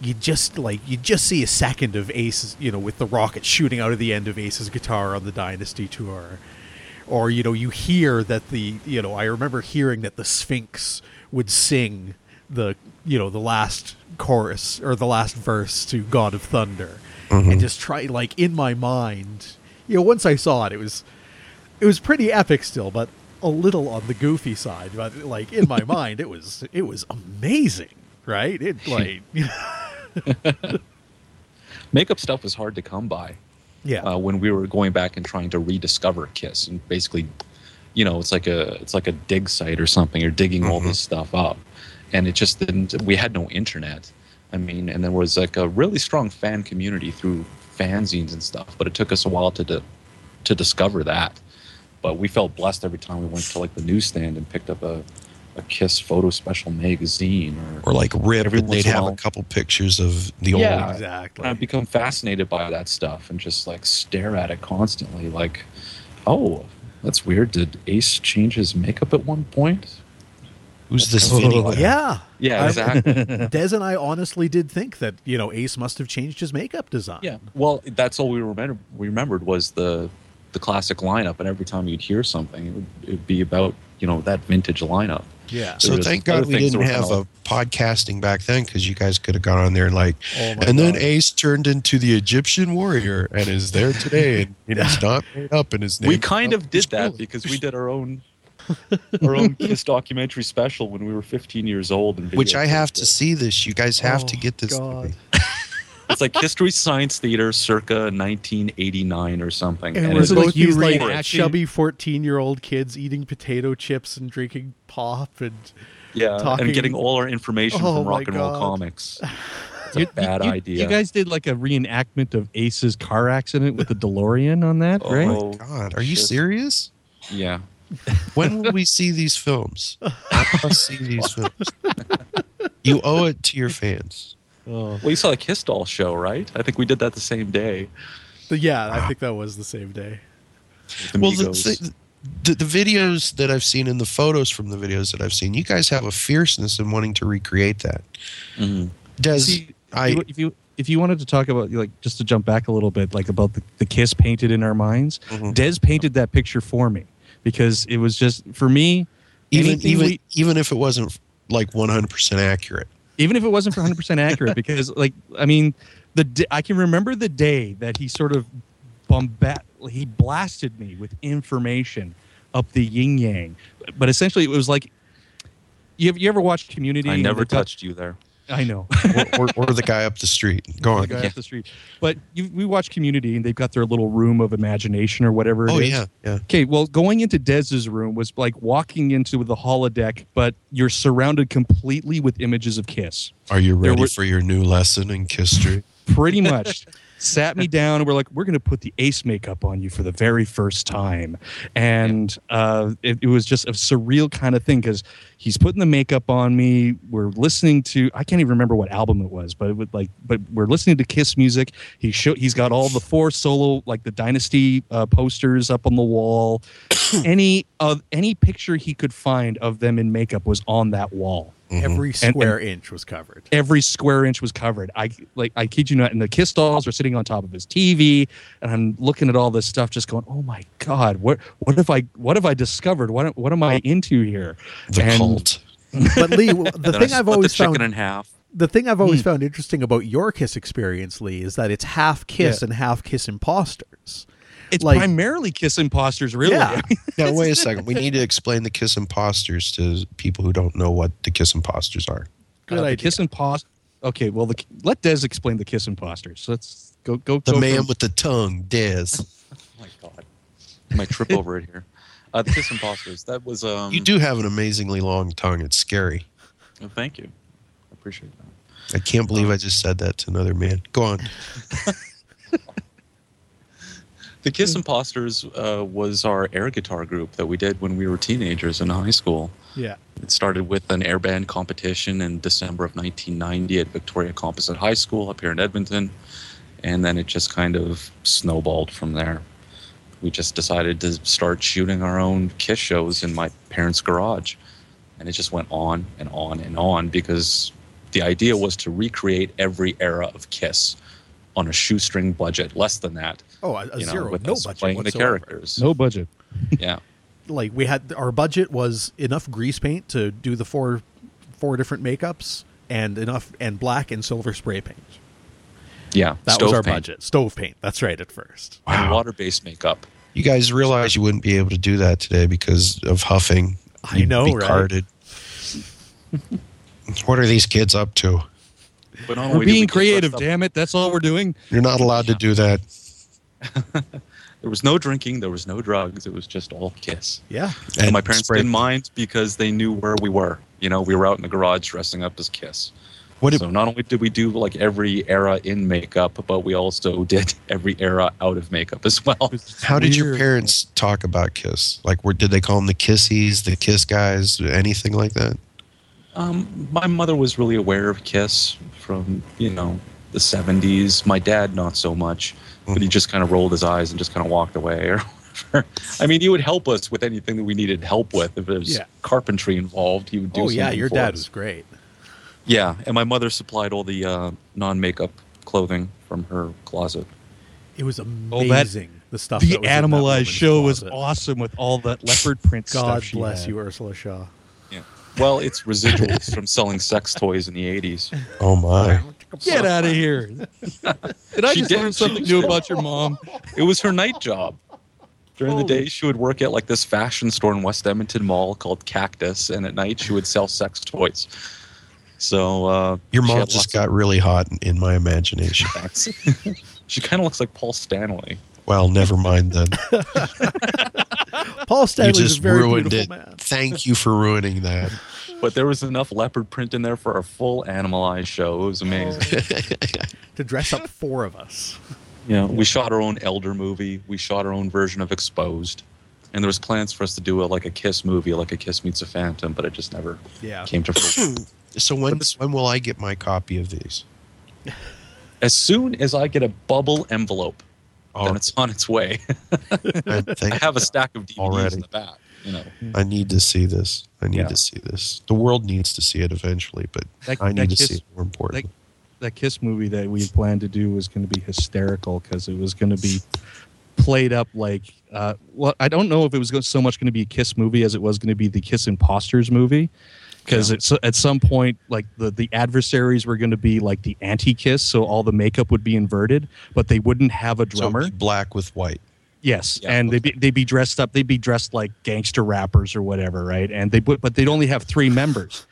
Speaker 5: you just like you just see a second of Ace's, you know, with the rocket shooting out of the end of Ace's guitar on the Dynasty tour, or you know, you hear that the you know, I remember hearing that the Sphinx would sing the you know the last chorus or the last verse to God of Thunder, and mm-hmm. just try like in my mind, you know, once I saw it, it was it was pretty epic still, but a little on the goofy side. But like in my mind, it was it was amazing, right? It like
Speaker 6: Makeup stuff was hard to come by.
Speaker 5: Yeah,
Speaker 6: uh, when we were going back and trying to rediscover Kiss, and basically, you know, it's like a it's like a dig site or something. You're digging all this stuff up, and it just didn't. We had no internet. I mean, and there was like a really strong fan community through fanzines and stuff, but it took us a while to to, to discover that. But we felt blessed every time we went to like the newsstand and picked up a, a Kiss photo special magazine or
Speaker 4: Or like Rip, and they'd have
Speaker 6: while.
Speaker 4: a couple pictures of the
Speaker 6: Yeah.
Speaker 4: old.
Speaker 5: exactly.
Speaker 6: I've become fascinated by that stuff and just like stare at it constantly. Like, oh, that's weird. Did Ace change his makeup at one point?
Speaker 4: Who's this Vinny? guy?
Speaker 5: yeah,
Speaker 6: Yeah, exactly.
Speaker 5: Des and I honestly did think that you know Ace must have changed his makeup design.
Speaker 6: yeah. Well, that's all we remember. We remembered was the the classic lineup, and every time you'd hear something, it would, it would be about you know that vintage lineup.
Speaker 5: Yeah.
Speaker 4: So thank God we didn't have a podcasting back then because you guys could have gone on there and like,
Speaker 5: Oh my
Speaker 4: and then Ace turned into the Egyptian warrior and is there today and, and he's not made up and his name.
Speaker 6: we kind of did that because we did our own our own Kiss documentary special when we were 15 years old, and
Speaker 4: which I have to see this. You guys have to
Speaker 5: Oh,
Speaker 4: get this. to
Speaker 5: God.
Speaker 4: me.
Speaker 6: It's like History Science Theater, circa 1989 or something.
Speaker 5: And
Speaker 6: And it's
Speaker 7: it like
Speaker 5: both
Speaker 7: you
Speaker 5: these like
Speaker 7: reenacting-
Speaker 5: chubby fourteen-year-old kids eating potato chips and drinking pop, and
Speaker 6: yeah,
Speaker 5: talking-
Speaker 6: and getting all our information
Speaker 5: Oh
Speaker 6: from Rock and Roll
Speaker 5: God.
Speaker 6: Comics. It's a
Speaker 7: You-
Speaker 6: bad
Speaker 7: you,
Speaker 6: idea.
Speaker 7: You guys did like a reenactment of Ace's car accident with the DeLorean on that, oh, right?
Speaker 6: Oh,
Speaker 4: God, are you
Speaker 6: shit.
Speaker 4: serious?
Speaker 6: Yeah.
Speaker 4: When will we see these films? I must see these films. You owe it to your fans.
Speaker 6: Well, you saw the Kiss Doll show, right? I think we did that the same day.
Speaker 5: but yeah, I think that was the same day.
Speaker 6: the
Speaker 4: Well, the, the, the, the videos that I've seen and the photos from the videos that I've seen, you guys have a fierceness in wanting to recreate that.
Speaker 6: Mhm.
Speaker 4: Des,
Speaker 7: See,
Speaker 4: I
Speaker 7: if you- if you wanted to talk about like just to jump back a little bit, like about the, the kiss painted in our minds,
Speaker 4: Mhm.
Speaker 7: Des painted that picture for me because it was just for me.
Speaker 4: even even
Speaker 7: we-
Speaker 4: even if it wasn't like 100% accurate.
Speaker 7: Even if it wasn't for 100% accurate because like i mean the d- i can remember the day that he sort of bombast he blasted me with information up the yin yang but essentially it was like you, have, you ever watched community
Speaker 6: I never touched you there.
Speaker 7: I know.
Speaker 4: or, or, or the guy up the street. Go
Speaker 7: the
Speaker 4: on.
Speaker 7: guy
Speaker 6: Yeah.
Speaker 7: up the street. But you, we watch Community, and they've got their little room of imagination or whatever. it
Speaker 4: Oh
Speaker 7: is.
Speaker 4: yeah, yeah.
Speaker 7: Okay, well, going into Dez's room was like walking into the holodeck, but you're surrounded completely with images of Kiss.
Speaker 4: Are you ready
Speaker 7: were-
Speaker 4: for your new lesson in history?
Speaker 7: Pretty much. Sat me down and we're like, we're going to put the ace makeup on you for the very first time. And uh, it, it was just a surreal kind of thing because he's putting the makeup on me. We're listening to, I can't even remember what album it was, but it was like, but we're listening to Kiss music. He show, he's got all the four solo, like the Dynasty uh, posters up on the wall. any of any picture he could find of them in makeup was on that wall
Speaker 5: Every
Speaker 7: Mm-hmm. And-
Speaker 5: square inch was covered.
Speaker 7: every square inch was covered. I like I kid you not, and the Kiss dolls are sitting on top of his TV, and I'm looking at all this stuff, just going, "Oh my god, what what have I what have I discovered? What what am I into here?"
Speaker 4: The
Speaker 7: And-
Speaker 4: cult.
Speaker 5: But Lee, the thing I've
Speaker 6: split
Speaker 5: always
Speaker 6: chicken
Speaker 5: found
Speaker 6: in half.
Speaker 5: the thing I've always
Speaker 7: Hmm.
Speaker 5: found interesting about your Kiss experience, Lee, is that it's half Kiss
Speaker 7: Yeah.
Speaker 5: and half Kiss imposters.
Speaker 7: It's
Speaker 5: Like-
Speaker 7: primarily Kiss imposters, really.
Speaker 5: Yeah.
Speaker 4: Now wait a second. We need to explain the Kiss Imposters to people who don't know what the Kiss Imposters are.
Speaker 5: Good
Speaker 7: Uh,
Speaker 5: idea.
Speaker 7: Kiss impost. Okay, well, the, let Des explain the Kiss imposters. Let's go go.
Speaker 4: The
Speaker 7: go
Speaker 4: man
Speaker 7: from-
Speaker 4: with the tongue, Dez.
Speaker 6: Oh my god. I might trip over it here. Uh, the Kiss Imposters. That was um
Speaker 4: You do have an amazingly long tongue. It's scary.
Speaker 6: oh, thank you. I appreciate that.
Speaker 4: I can't believe I just said that to another man. Go on.
Speaker 6: The Kiss Imposters uh, was our air guitar group that we did when we were teenagers in high school.
Speaker 5: Yeah.
Speaker 6: It started with an air band competition in December of 1990 at Victoria Composite High School up here in Edmonton. And then it just kind of snowballed from there. We just decided to start shooting our own Kiss shows in my parents' garage. And it just went on and on and on because the idea was to recreate every era of Kiss on a shoestring budget, less than that.
Speaker 5: Oh, a, a
Speaker 6: you know,
Speaker 5: zero,
Speaker 6: with
Speaker 5: no budget
Speaker 6: playing
Speaker 5: whatsoever.
Speaker 6: the characters.
Speaker 7: no budget.
Speaker 6: Yeah.
Speaker 5: Like we had our budget was enough grease paint to do the four four different makeups and enough and black and silver spray paint.
Speaker 6: Yeah.
Speaker 5: That
Speaker 6: stove
Speaker 5: was our
Speaker 6: paint
Speaker 5: budget. Stove paint. That's right at first.
Speaker 6: And water-based makeup.
Speaker 4: You guys realize you wouldn't be able to do that today because of huffing.
Speaker 5: I
Speaker 4: You'd
Speaker 5: know,
Speaker 4: be
Speaker 5: right?
Speaker 4: carded. what are these kids up to?
Speaker 6: But
Speaker 7: We're
Speaker 6: we
Speaker 7: being
Speaker 6: get
Speaker 7: creative, damn it. That's all we're doing.
Speaker 4: You're not allowed to do that.
Speaker 6: There was no drinking. There was no drugs. It was just all kiss.
Speaker 5: Yeah.
Speaker 6: And, my parents
Speaker 4: spray-
Speaker 6: didn't mind because they knew where we were. You know, we were out in the garage dressing up as Kiss.
Speaker 4: What
Speaker 6: so not only did we do like every era in makeup, but we also did every era out of makeup as well.
Speaker 4: how did your parents talk about Kiss? Like, were, did they call them the Kissies, the Kiss guys, anything like that?
Speaker 6: Um, my mother was really aware of Kiss from you know the '70s. My dad not so much, but he just kind of rolled his eyes and just kind of walked away or whatever. I mean, he would help us with anything that we needed help with. If there was
Speaker 5: Yeah.
Speaker 6: carpentry involved, he would do.
Speaker 5: Oh yeah, your
Speaker 6: for
Speaker 5: dad
Speaker 6: us.
Speaker 5: was great.
Speaker 6: Yeah, and my mother supplied all the uh, non-makeup clothing from her closet.
Speaker 5: It was amazing. the stuff. that
Speaker 7: The
Speaker 5: was in that
Speaker 7: Animalized
Speaker 5: woman's
Speaker 7: show was awesome with all that leopard print stuff.
Speaker 5: God
Speaker 7: she
Speaker 5: bless
Speaker 7: had.
Speaker 5: you, Ursula Shaw.
Speaker 6: Yeah. Well, it's residuals from selling sex toys in the '80s.
Speaker 4: Oh, my.
Speaker 7: Get out of here. Did I
Speaker 6: She
Speaker 7: just
Speaker 6: did.
Speaker 7: learn something new about your mom?
Speaker 6: It was her night job. During the day, she would work at like this fashion store in West Edmonton Mall called Cactus, and at night she would sell sex toys. So uh,
Speaker 4: Your mom just
Speaker 6: lots
Speaker 4: got really hot in- in my imagination.
Speaker 6: she kind of looks like Paul Stanley.
Speaker 4: Well, never mind then.
Speaker 5: Paul
Speaker 4: Stanley
Speaker 5: Stanley's a
Speaker 4: just
Speaker 5: very
Speaker 4: ruined
Speaker 5: beautiful
Speaker 4: it.
Speaker 5: man.
Speaker 4: Thank you for ruining that.
Speaker 6: But there was enough leopard print in there for a full animalized show. It was amazing.
Speaker 5: To dress up four of us.
Speaker 6: You know, we shot our own Elder movie. We shot our own version of Exposed, and there was plans for us to do a, like a Kiss movie, like a Kiss meets a Phantom, but it just never
Speaker 5: Yeah.
Speaker 6: came to fruition.
Speaker 4: So when when will I get my copy of these?
Speaker 6: as soon as I get a bubble envelope,
Speaker 4: Oh,
Speaker 6: then it's on its way.
Speaker 4: I,
Speaker 6: I have a stack of DVDs
Speaker 4: Already.
Speaker 6: in the back. You know,
Speaker 4: I need to see this. I need
Speaker 6: Yeah.
Speaker 4: to see this. The world needs to see it eventually, but
Speaker 7: That-
Speaker 4: I need to
Speaker 7: Kiss-
Speaker 4: see it more important.
Speaker 7: That Kiss movie that we planned to do was going to be hysterical because it was going to be played up like. Uh, well, I don't know if it was so much going to be a Kiss movie as it was going to be the Kiss Imposters movie. Because it's at some point, like the, the adversaries were going to be like the anti Kiss, so all the makeup would be inverted, but they wouldn't have a
Speaker 4: So
Speaker 7: drummer.
Speaker 4: black with white.
Speaker 7: Yes,
Speaker 6: Yeah,
Speaker 7: and they'd be, they'd be dressed up. They'd be dressed like gangster rappers or whatever, right? And they would, but they'd only have three members,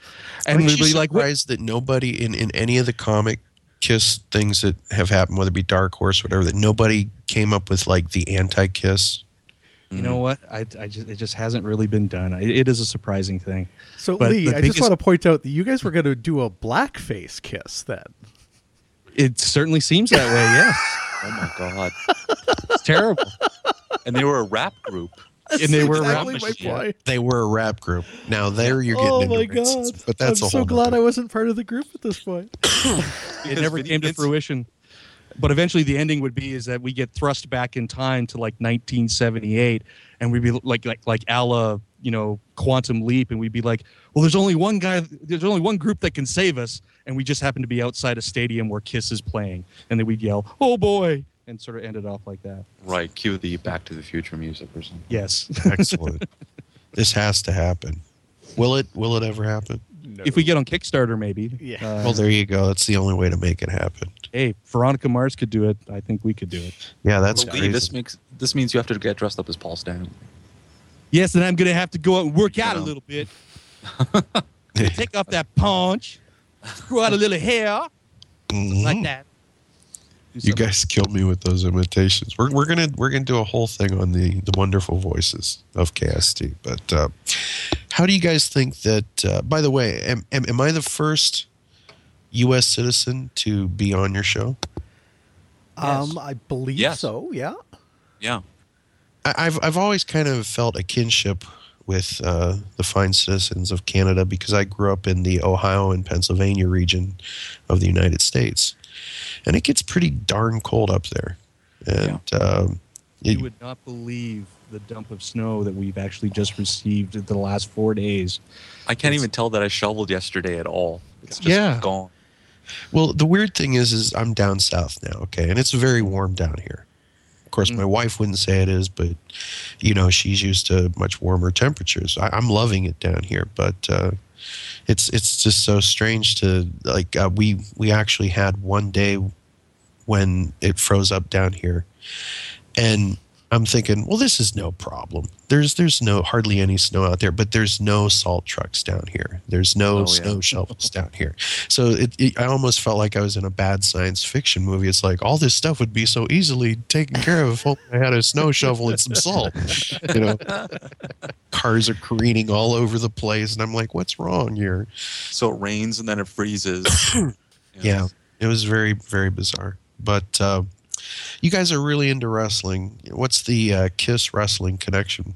Speaker 7: and
Speaker 4: Aren't
Speaker 7: we'd be like, what-
Speaker 4: surprised that nobody in, in any of the comic kiss things that have happened, whether it be Dark Horse, whatever, that nobody came up with like the anti-kiss.
Speaker 7: you know what? I, I just it just hasn't really been done. I, it is a surprising thing.
Speaker 5: So
Speaker 7: But
Speaker 5: Lee,
Speaker 7: the
Speaker 5: I just want to point out that you guys were going to do a blackface kiss then.
Speaker 7: It certainly seems that way. Yes,
Speaker 6: Oh my god!
Speaker 7: it's terrible.
Speaker 6: And they were a rap group.
Speaker 7: And they were a
Speaker 5: rap my
Speaker 6: machine.
Speaker 5: point.
Speaker 4: They were a rap group. Now there you're getting
Speaker 5: Oh
Speaker 4: into
Speaker 5: my
Speaker 4: racism,
Speaker 5: god!
Speaker 4: but that's
Speaker 5: I'm
Speaker 4: a
Speaker 5: so
Speaker 4: whole
Speaker 5: glad
Speaker 4: nother-
Speaker 5: I wasn't part of the group at this point.
Speaker 7: it never
Speaker 6: Vinny
Speaker 7: came to fruition. But eventually, the ending would be is that we get thrust back in time to like 1978, and we'd be like like like a la you know Quantum Leap, and we'd be like, well, there's only one guy, there's only one group that can save us, and we just happen to be outside a stadium where Kiss is playing, and then we'd yell, oh boy, and sort of ended off like that.
Speaker 6: Right. Cue the Back to the Future music or something.
Speaker 7: Yes,
Speaker 4: Excellent. this has to happen. Will it? Will it ever happen?
Speaker 7: if we get on Kickstarter, maybe.
Speaker 5: Yeah.
Speaker 7: Uh,
Speaker 4: Well, there you go. That's the only way to make it happen.
Speaker 7: hey, Veronica Mars could do it. I think we could do it.
Speaker 4: Yeah, that's
Speaker 6: But Lee,
Speaker 4: crazy.
Speaker 6: this makes this means you have to get dressed up as Paul Stanley.
Speaker 7: Yes, and I'm gonna have to go out and work out a little bit. Take off that punch, grow out a little hair,
Speaker 4: Mhm.
Speaker 7: like that.
Speaker 4: You guys killed me with those imitations. We're, we're gonna we're gonna do a whole thing on the the wonderful voices of KST. But uh, how do you guys think that? Uh, by the way, am, am am I the first U.S. citizen to be on your show?
Speaker 5: Um, I believe
Speaker 6: Yes.
Speaker 5: so. Yeah.
Speaker 6: Yeah.
Speaker 4: I, I've I've always kind of felt a kinship with uh, the fine citizens of Canada because I grew up in the Ohio and Pennsylvania region of the United States, and it gets pretty darn cold up there. And um, it-
Speaker 7: You would not believe the dump of snow that we've actually just received in the last four days.
Speaker 6: I can't even tell that I shoveled yesterday at all. It's just
Speaker 4: Yeah.
Speaker 6: gone.
Speaker 4: Well, the weird thing is, is I'm down south now, okay, and it's very warm down here. Of course, my wife wouldn't say it is, but you know she's used to much warmer temperatures. I, I'm loving it down here, but uh, it's it's just so strange to like uh, we we actually had one day when it froze up down here, and I'm thinking, well, this is no problem. There's there's no hardly any snow out there, but there's no salt trucks down here. There's no
Speaker 6: Oh, yeah.
Speaker 4: snow shovels down here. So it, it, I almost felt like I was in a bad science fiction movie. It's like all this stuff would be so easily taken care of if only I had a snow shovel and some salt. You know, cars are careening all over the place, and I'm like, what's wrong here?
Speaker 6: So it rains and then it freezes.
Speaker 4: Yeah, it was very very bizarre. But uh, you guys are really into wrestling. What's the uh, Kiss wrestling connection?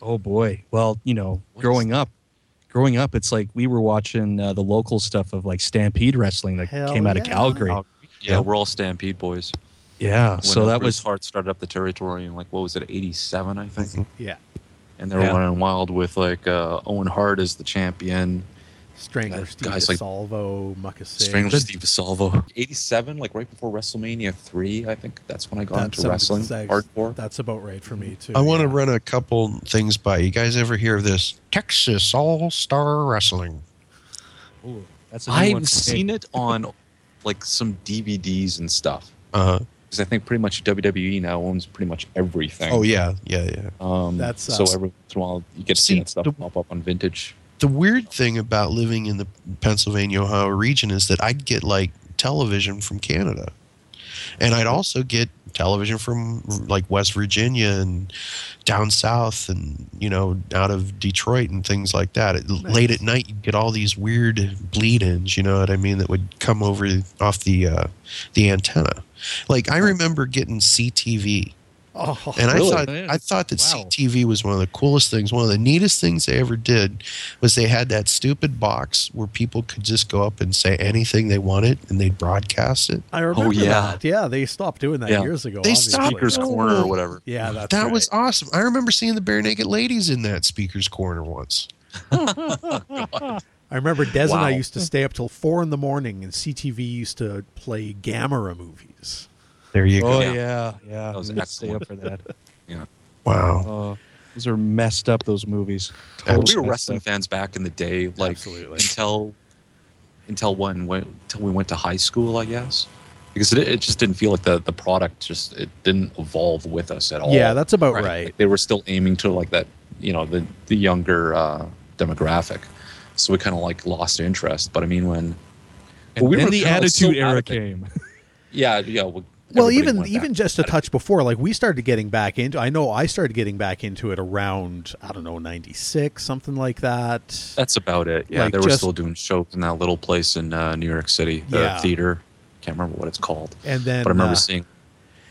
Speaker 7: Oh boy. Well, you know,
Speaker 6: What
Speaker 7: growing up, growing up, it's like we were watching uh, the local stuff of like Stampede Wrestling that
Speaker 5: Hell
Speaker 7: came out of
Speaker 5: yeah.
Speaker 7: Calgary.
Speaker 6: Yeah, we're all Stampede boys.
Speaker 7: Yeah.
Speaker 6: When
Speaker 7: so that
Speaker 6: Bruce
Speaker 7: was
Speaker 6: Hart started up the territory in like what was it, '87, I think.
Speaker 5: Yeah.
Speaker 6: And they were
Speaker 7: Yeah.
Speaker 6: running wild with like uh, Owen Hart as the champion,
Speaker 5: Strangler,
Speaker 6: Guys
Speaker 5: Steve
Speaker 6: like-
Speaker 5: Salvo, Muckasig.
Speaker 6: Strangler Steve Salvo. '87, like right before WrestleMania three, I think that's when I got
Speaker 5: That
Speaker 6: into wrestling
Speaker 5: exact-
Speaker 6: hardcore.
Speaker 5: That's about right for me too.
Speaker 4: I want to
Speaker 5: yeah.
Speaker 4: run a couple things by you. guys. Ever hear of this Texas All Star Wrestling?
Speaker 7: Ooh, that's a new one for me.
Speaker 6: I've seen it on like some DVDs and stuff.
Speaker 4: Uh,
Speaker 6: Because I think pretty much WWE now owns pretty much everything.
Speaker 4: oh yeah, yeah, yeah.
Speaker 6: Um,
Speaker 5: That's,
Speaker 6: so
Speaker 5: uh,
Speaker 6: every once in a while you get to
Speaker 4: See,
Speaker 6: see that stuff
Speaker 4: the-
Speaker 6: pop up on vintage.
Speaker 4: The weird thing about living in the Pennsylvania Ohio region is that I'd get like television from Canada, and I'd also get television from like West Virginia and down south, and you know out of Detroit and things like that. At, Late at night, you'd get all these weird bleed-ins. You know what I mean? That would come over off the uh, the antenna. Like I remember getting CTV.
Speaker 5: Oh,
Speaker 4: And I
Speaker 6: Really?
Speaker 4: thought oh,
Speaker 7: Yeah.
Speaker 4: I thought that
Speaker 7: Wow.
Speaker 4: CTV was one of the coolest things. One of the neatest things they ever did was they had that stupid box where people could just go up and say anything they wanted and they'd broadcast it.
Speaker 5: I remember oh,
Speaker 6: yeah.
Speaker 5: that. Yeah, they stopped doing that
Speaker 6: Yeah.
Speaker 5: years ago.
Speaker 4: They
Speaker 5: obviously.
Speaker 4: stopped-
Speaker 6: Speaker's
Speaker 4: Oh.
Speaker 6: Corner or whatever.
Speaker 5: Yeah, that's
Speaker 4: that
Speaker 5: right.
Speaker 4: was awesome. I remember seeing the bare naked ladies in that speaker's corner once.
Speaker 5: I remember Des and I used to stay up till four in the morning, and CTV used to play Gamera movies.
Speaker 4: There you
Speaker 7: Oh
Speaker 4: go.
Speaker 6: Yeah.
Speaker 7: yeah, yeah.
Speaker 6: That was
Speaker 7: We would stay up for that. Yeah.
Speaker 4: Wow.
Speaker 7: Oh, those are messed up. Those movies.
Speaker 6: we were wrestling
Speaker 7: up.
Speaker 6: fans back in the day, like
Speaker 5: Absolutely.
Speaker 6: until until when when until we went to high school, I guess. because it, it just didn't feel like the the product just it didn't evolve with us at all.
Speaker 5: Yeah, that's about right.
Speaker 6: Like, they were still aiming to like that, you know, the the younger uh, demographic. So we kind of like lost interest. But I mean, when
Speaker 7: And
Speaker 6: Well, we
Speaker 7: then
Speaker 6: were
Speaker 7: the
Speaker 6: kinda so
Speaker 7: Attitude Era came.
Speaker 6: yeah, yeah. Well,
Speaker 5: Well, even
Speaker 6: went
Speaker 5: even
Speaker 6: to
Speaker 5: just a touch before, like we started getting back into. I know I started getting back into it around I don't know ninety six something like that.
Speaker 6: That's about it. Yeah,
Speaker 5: Like,
Speaker 6: they were
Speaker 5: just-
Speaker 6: still doing shows in that little place in uh, New York City, the
Speaker 5: Yeah.
Speaker 6: theater. Can't remember what it's called,
Speaker 5: And then
Speaker 6: but I remember
Speaker 5: uh,
Speaker 6: seeing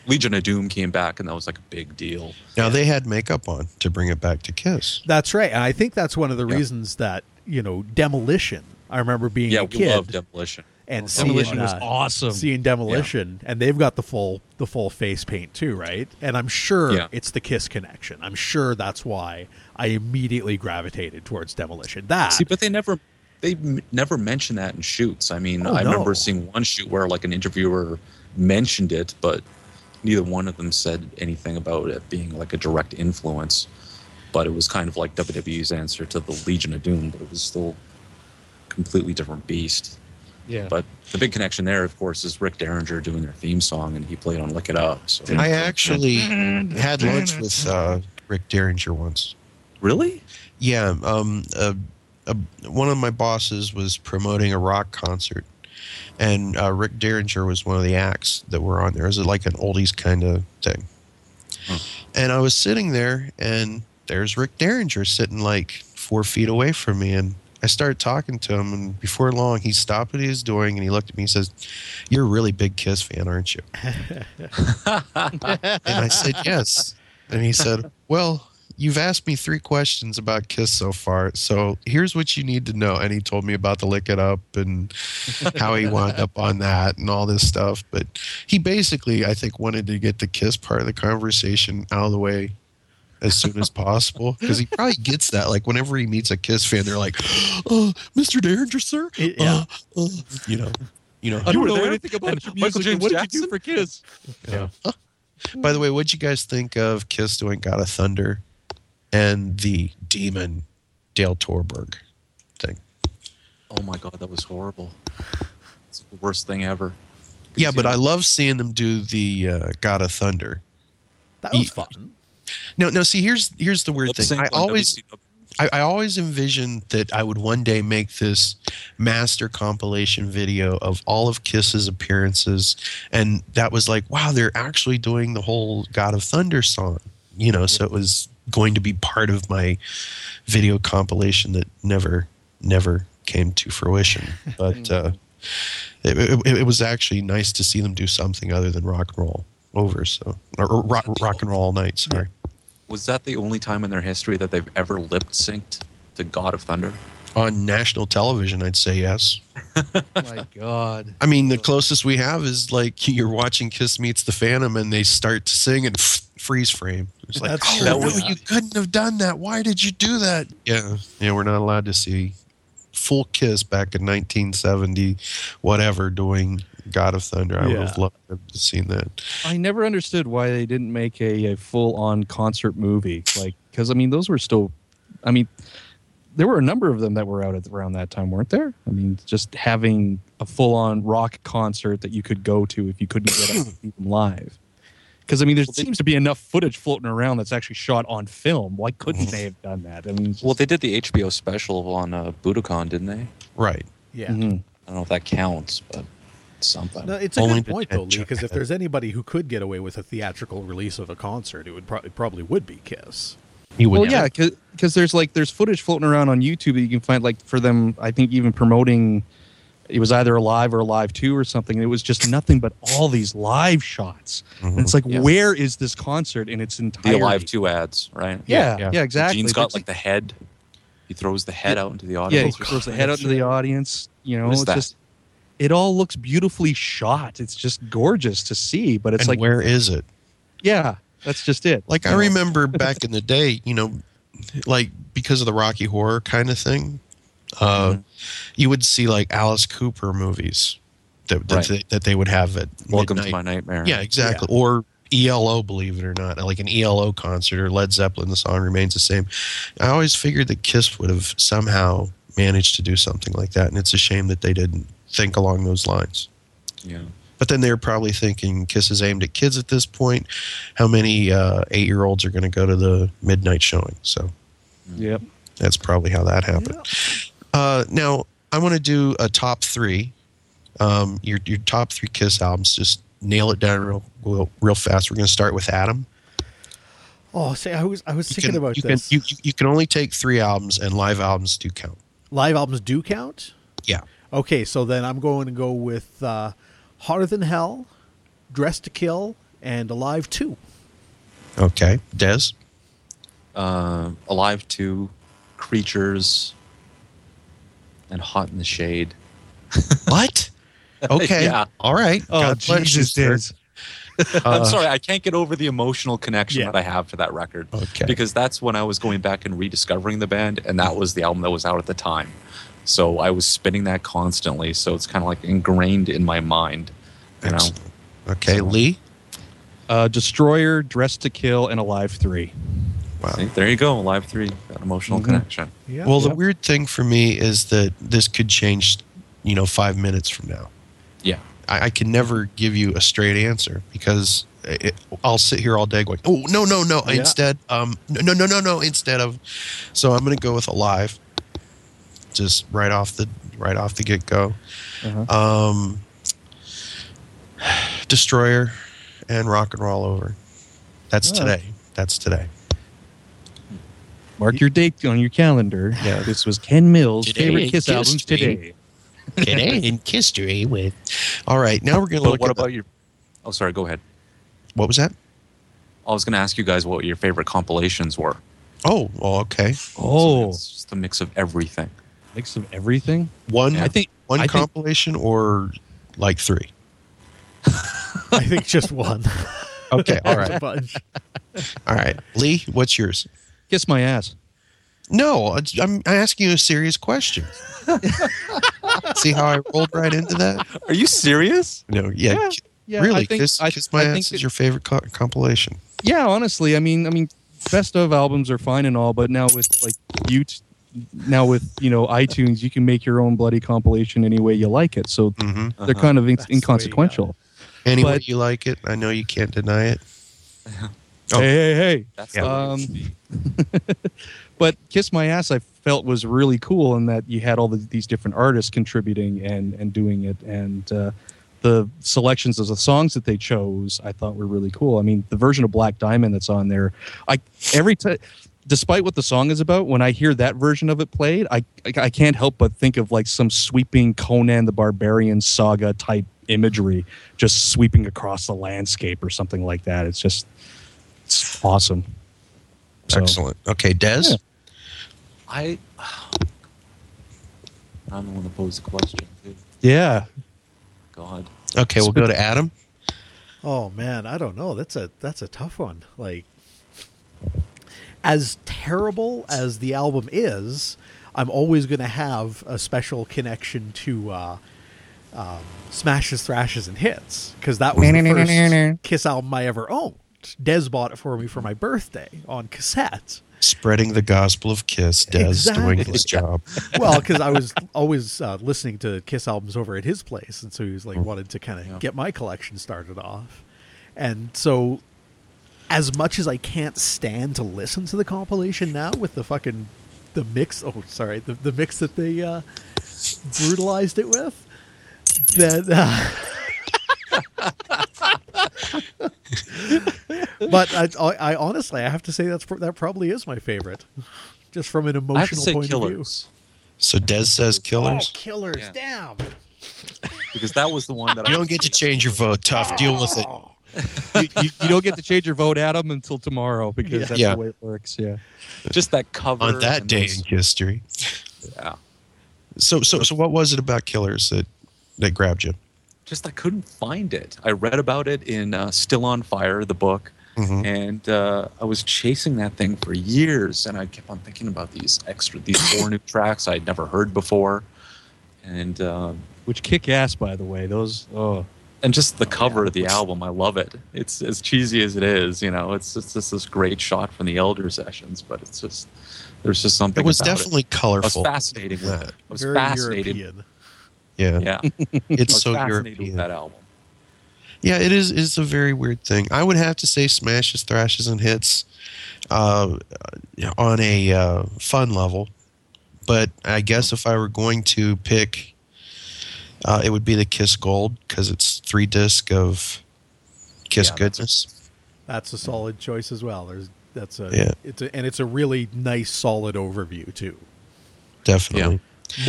Speaker 6: Legion of Doom came back, and that was like a big deal.
Speaker 4: Now they had makeup on to bring it back to Kiss.
Speaker 5: that's right, and I think that's one of the
Speaker 6: Yeah.
Speaker 5: reasons that you know demolition. I remember being
Speaker 6: Yeah,
Speaker 5: a
Speaker 6: we
Speaker 5: kid
Speaker 6: love Demolition.
Speaker 5: And seeing
Speaker 7: Demolition was
Speaker 5: uh,
Speaker 7: awesome.
Speaker 5: seeing demolition, and they've got the full the full face paint too, right? And I'm sure
Speaker 6: Yeah.
Speaker 5: it's the Kiss connection. I'm sure that's why I immediately gravitated towards demolition. That
Speaker 6: See, but they never they m- never mention that in shoots. I mean,
Speaker 5: Oh,
Speaker 6: I
Speaker 5: no.
Speaker 6: remember seeing one shoot where like an interviewer mentioned it, but neither one of them said anything about it being like a direct influence. But it was kind of like WWE's answer to the Legion of Doom, but it was still a completely different beast.
Speaker 7: Yeah.
Speaker 6: But the big connection there, of course, is Rick Derringer doing their theme song, and he played on "Lick It Up." So
Speaker 4: I actually had lunch with uh, Rick Derringer once.
Speaker 6: really,
Speaker 4: Yeah, um, uh, uh, one of my bosses was promoting a rock concert, and uh, Rick Derringer was one of the acts that were on there. It was like an oldies kind of thing. And I was sitting there, and there's Rick Derringer sitting like four feet away from me, and I started talking to him, and before long, he stopped what he was doing, and he looked at me and he says, "You're a really big Kiss fan, aren't you?" and I said, "Yes." And he said, "Well." You've asked me three questions about Kiss so far, so here's what you need to know. And he told me about the Lick It Up and how he wound up on that and all this stuff. But he basically, I think, wanted to get the Kiss part of the conversation out of the way as soon as possible because he probably gets that. Like whenever he meets a Kiss fan, they're like, "Uh, Mr. Derringer, sir,"
Speaker 5: It- yeah.
Speaker 4: Uh, uh," you know, you know.
Speaker 7: I don't
Speaker 6: were
Speaker 7: know
Speaker 6: there?
Speaker 7: anything about
Speaker 6: And Michael. James
Speaker 7: what did you
Speaker 6: Jackson?
Speaker 7: do for Kiss? Yeah.
Speaker 4: By the way, what'd you guys think of Kiss doing "God of Thunder" and the Demon Dale Torborg thing?
Speaker 6: oh my god, that was horrible. It's the worst thing ever.
Speaker 4: Yeah, but I love seeing them do the uh, "God of Thunder."
Speaker 5: that was fun.
Speaker 4: No, no. See, here's here's the weird thing. I always
Speaker 6: WCW.
Speaker 4: I, I always envisioned that I would one day make this master compilation video of all of Kiss's appearances, and that was like, wow, they're actually doing the whole God of Thunder song, you know. So it was going to be part of my video compilation that never, never came to fruition. But uh, it, it, it was actually nice to see them do something other than rock and roll over. So or, or rock, rock and roll all night. Sorry.
Speaker 6: Was that the only time in their history that they've ever lip synced to God of Thunder?
Speaker 4: On national television, I'd say yes.
Speaker 7: My God.
Speaker 4: I mean, the closest we have is like you're watching Kiss Meets the Phantom and they start to sing and freeze frame. It's like,
Speaker 5: That's
Speaker 4: oh,
Speaker 5: true.
Speaker 4: no,
Speaker 6: That
Speaker 4: you couldn't have done that. Why did you do that? Yeah. Yeah, we're not allowed to see full Kiss back in 1970, whatever, doing God of Thunder. I would have loved to have seen that.
Speaker 7: I never understood why they didn't make a, a full on concert movie. Like, because I mean, those were still, I mean, there were a number of them that were out at around that time, weren't there? I mean, just having a full on rock concert that you could go to if you couldn't get up to see them live. Because I mean, there
Speaker 6: Well, they-
Speaker 7: seems to be enough footage floating around that's actually shot on film. Why couldn't they have done that? I mean,
Speaker 6: Well, they did the HBO special on uh, Budokan, didn't they?
Speaker 4: Right.
Speaker 5: Yeah.
Speaker 7: mhm.
Speaker 6: I don't know if that counts, but something.
Speaker 5: No, it's a
Speaker 4: Only
Speaker 5: good point though, Lee, because if there's anybody who could get away with a theatrical release of a concert, it would pro- it probably would be Kiss.
Speaker 4: You would
Speaker 7: Well, yeah, because there's like there's footage floating around on YouTube that you can find like for them. I think even promoting it was either a live or a live two or something. It was just nothing but all these live shots. And it's like,
Speaker 6: Yeah.
Speaker 7: where is this concert in its
Speaker 6: the
Speaker 7: entirety?
Speaker 6: Alive 2 ads, right?
Speaker 7: Yeah,
Speaker 4: Yeah.
Speaker 7: yeah, exactly.
Speaker 6: Gene's
Speaker 7: But
Speaker 6: got like the head. He throws the head out into the
Speaker 7: yeah,
Speaker 6: audience.
Speaker 7: he throws the head out to the audience. You know,
Speaker 6: What is
Speaker 7: it's
Speaker 6: that?
Speaker 7: just it all looks beautifully shot. It's just gorgeous to see. But it's
Speaker 4: and
Speaker 7: like,
Speaker 4: where is it?
Speaker 7: yeah, that's just it.
Speaker 4: Like I remember back in the day, you know, like because of the Rocky Horror kind of thing, uh,
Speaker 6: Mm-hmm.
Speaker 4: you would see like Alice Cooper movies that that,
Speaker 6: Right.
Speaker 4: they, that they would have at
Speaker 6: Welcome
Speaker 4: midnight.
Speaker 6: to my nightmare.
Speaker 4: Yeah, exactly. Or ELO, believe it or not, like an ELO concert or Led Zeppelin, the song remains the same. I always figured that Kiss would have somehow managed to do something like that, and it's a shame that they didn't think along those lines.
Speaker 6: Yeah.
Speaker 4: But then they're probably thinking Kiss is aimed at kids at this point. How many uh, eight year olds are going to go to the midnight showing? So
Speaker 7: Yep.
Speaker 4: that's probably how that happened. Uh, now I want to do a top three. Um, your your top three Kiss albums. Just nail it down real real, real fast. We're going to start with Adam.
Speaker 5: Oh, say I was I was
Speaker 4: You
Speaker 5: thinking
Speaker 4: can,
Speaker 5: about
Speaker 4: you
Speaker 5: this.
Speaker 4: Can, you, you- you can only take three albums, and live albums do count.
Speaker 5: Live albums do count.
Speaker 4: Yeah.
Speaker 5: Okay, so then I'm going to go with uh, Hotter Than Hell, Dressed to Kill, and Alive Two.
Speaker 4: Okay. Des.
Speaker 6: Uh, Alive 2, Creatures, and Hot in the Shade.
Speaker 4: What? Okay.
Speaker 6: Yeah.
Speaker 4: All right.
Speaker 7: Oh,
Speaker 4: God
Speaker 7: Jesus,
Speaker 4: sir.
Speaker 7: Diz.
Speaker 6: I'm sorry, I can't get over the emotional connection
Speaker 5: Yeah.
Speaker 6: that I have to that record.
Speaker 4: Okay.
Speaker 6: Because that's when I was going back and rediscovering the band, and that was the album that was out at the time. So I was spinning that constantly. So it's kind of like ingrained in my mind. You know?
Speaker 4: Excellent. Okay,
Speaker 6: So-
Speaker 4: Lee.
Speaker 7: Uh, Destroyer, Dressed to Kill, and Alive 3.
Speaker 4: Wow.
Speaker 6: See, there you go, Alive 3, that emotional
Speaker 7: Mhm.
Speaker 6: connection.
Speaker 5: Yeah.
Speaker 4: Well, the weird thing for me is that this could change, you know, five minutes from now.
Speaker 6: Yeah.
Speaker 4: I, I can never give you a straight answer because it, I'll sit here all day going, "Oh no, no, no!"
Speaker 5: Yeah.
Speaker 4: Instead, um, no, no, no, no. Instead of, so I'm going to go with alive, just right off the right off the get go.
Speaker 7: Uh-huh.
Speaker 4: Um, Destroyer and Rock and Roll Over. That's
Speaker 7: Oh.
Speaker 4: today. That's today.
Speaker 7: Mark your date on your calendar. Yeah, this was Ken Mills'
Speaker 4: Today
Speaker 7: favorite Kiss
Speaker 4: Kiss
Speaker 7: albums today.
Speaker 4: Today in history with. All right, now we're going to
Speaker 6: But
Speaker 4: look
Speaker 6: what
Speaker 4: at the-
Speaker 6: about your. Oh, sorry, go ahead.
Speaker 4: what was that?
Speaker 6: I was going to ask you guys what your favorite compilations were.
Speaker 4: Oh, well, okay.
Speaker 7: Oh,
Speaker 6: So it's just a mix of everything.
Speaker 7: mix of everything.
Speaker 4: One,
Speaker 7: I think
Speaker 4: one
Speaker 7: I think-
Speaker 4: compilation or like three.
Speaker 5: I think just one.
Speaker 4: Okay, all
Speaker 5: There's a
Speaker 4: right,
Speaker 5: bunch.
Speaker 4: all right. Lee, what's yours?
Speaker 7: Kiss my ass.
Speaker 4: No, I'm asking you a serious question. See how I rolled right into that?
Speaker 6: Are you serious?
Speaker 4: No, yeah,
Speaker 7: Yeah, yeah,
Speaker 4: really.
Speaker 7: I think-
Speaker 4: Kiss,
Speaker 7: I-
Speaker 4: Kiss My
Speaker 7: I
Speaker 4: Ass
Speaker 7: think
Speaker 4: is
Speaker 7: it-
Speaker 4: your favorite co- compilation.
Speaker 7: Yeah, honestly, I mean, I mean, best of albums are fine and all, but now with like you, now with you know iTunes, you can make your own bloody compilation any way you like it. So
Speaker 4: Mm-hmm.
Speaker 7: they're kind of in-
Speaker 5: That's the way you
Speaker 7: inconsequential.
Speaker 4: Any way you like it, I know you can't deny it. Oh.
Speaker 7: Hey, hey, hey!
Speaker 6: That's
Speaker 4: Yeah.
Speaker 6: the way it
Speaker 7: Um,
Speaker 6: should be.
Speaker 7: But Kiss My Ass, I felt was really cool in that you had all the, these different artists contributing and and doing it, and uh, the selections of the songs that they chose, I thought were really cool. I mean, the version of Black Diamond that's on there, I every time. Despite what the song is about, when I hear that version of it played, I, I I can't help but think of like some sweeping Conan the Barbarian saga type imagery, just sweeping across the landscape or something like that. It's just it's awesome. So-
Speaker 4: Excellent. Okay, Des.
Speaker 7: Yeah.
Speaker 6: I. I'm the one that posed the question. Dude.
Speaker 7: Yeah,
Speaker 6: God.
Speaker 4: Okay, we'll go to Adam.
Speaker 5: Oh man, I don't know. That's a that's a tough one. Like as terrible as the album is, I'm always going to have a special connection to uh, um, Smashes, Thrashes, and Hits because that was the first Kiss album I ever owned. Des bought it for me for my birthday on cassette.
Speaker 4: Spreading the gospel of Kiss. Des doing his job.
Speaker 5: Well, because I was always uh, listening to Kiss albums over at his place, and so he was like wanted to kind of
Speaker 6: Yeah.
Speaker 5: get my collection started off. And so, as much as I can't stand to listen to the compilation now with the fucking the mix, oh sorry, the the mix that they uh, brutalized it with, that. Uh, but I, I, I honestly, I have to say that's that probably is my favorite, just from an
Speaker 6: I have to
Speaker 5: emotional
Speaker 6: say
Speaker 5: point
Speaker 6: Killers. Of view.
Speaker 4: So Des says
Speaker 5: oh,
Speaker 4: killers.
Speaker 5: Oh, killers!
Speaker 6: Yeah.
Speaker 5: Damn.
Speaker 6: Because that was the one that
Speaker 4: You
Speaker 6: I.
Speaker 4: don't get to change your vote. Tough. Oh. Deal with it.
Speaker 7: you, you, you don't get to change your vote, Adam, until tomorrow because
Speaker 5: Yeah.
Speaker 7: that's
Speaker 4: Yeah.
Speaker 7: the way it works. Yeah.
Speaker 6: Just that cover.
Speaker 4: On that day
Speaker 6: those-
Speaker 4: in history.
Speaker 6: Yeah.
Speaker 4: So, so, so, what was it about killers that that grabbed you?
Speaker 6: Just I couldn't find it. I read about it in uh, Still on Fire, the book,
Speaker 4: Mhm.
Speaker 6: and uh, I was chasing that thing for years, and I kept on thinking about these extra, these four new tracks I'd never heard before, and um,
Speaker 7: Which kick ass, by the way. Those. Oh.
Speaker 6: and just the cover of the album, I love it. It's as cheesy as it is, you know. It's it's just this great shot from the Elder sessions, but it's just there's just something.
Speaker 4: It was
Speaker 6: about
Speaker 4: definitely
Speaker 6: I was
Speaker 4: colorful.
Speaker 6: fascinated with it. I was
Speaker 5: Very
Speaker 6: fascinated.
Speaker 5: European.
Speaker 4: Yeah,
Speaker 6: Yeah, I
Speaker 4: it's
Speaker 6: was
Speaker 4: so
Speaker 6: fascinated with
Speaker 4: European.
Speaker 6: that album.
Speaker 4: Yeah, it is. It's a very weird thing. I would have to say smashes, thrashes, and hits uh, on a uh, fun level. But I guess if I were going to pick, uh, it would be the Kiss Gold because it's three disc of Kiss
Speaker 6: Yeah, that's-
Speaker 4: goodness.
Speaker 5: That's a solid choice as well. There's that's a
Speaker 4: Yeah.
Speaker 5: it's a, and it's a really nice solid overview too.
Speaker 4: Definitely.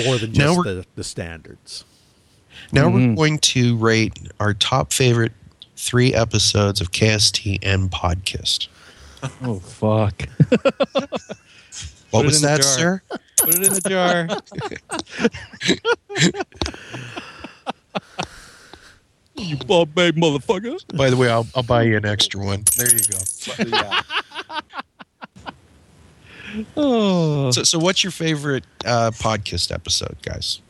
Speaker 5: More than just the, the standards.
Speaker 4: Now we're
Speaker 7: Mhm.
Speaker 4: going to rate our top favorite three episodes of KST and Podcast.
Speaker 7: Oh fuck!
Speaker 4: What was that, sir?
Speaker 7: Put it in the jar. you ball bag motherfucker.
Speaker 4: By the way, I'll, I'll buy you an extra one. There you go.
Speaker 7: Oh,
Speaker 4: So, so what's your favorite uh, podcast episode, guys?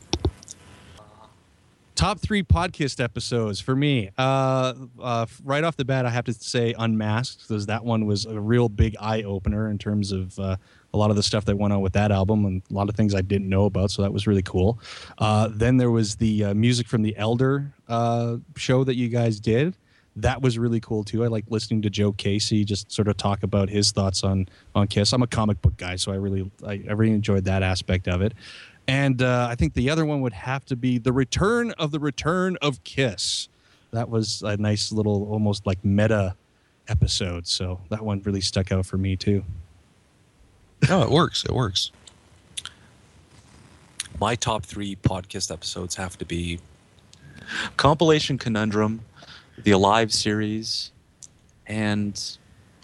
Speaker 7: top three podcast episodes for me. Uh, uh, right off the bat, I have to say Unmasked because that one was a real big eye opener in terms of uh, a lot of the stuff that went on with that album and a lot of things I didn't know about. So that was really cool. Uh, then there was the uh, music from the Elder uh, show that you guys did. That was really cool too. I like listening to Joe Casey just sort of talk about his thoughts on on Kiss. I'm a comic book guy, so I really I, I really enjoyed that aspect of it. And uh, I think the other one would have to be the return of the return of Kiss. That was a nice little, almost like meta episode. So that one really stuck out for me too.
Speaker 4: No, it works. It works.
Speaker 6: My top three podcast episodes have to be Compilation Conundrum, the Alive series, and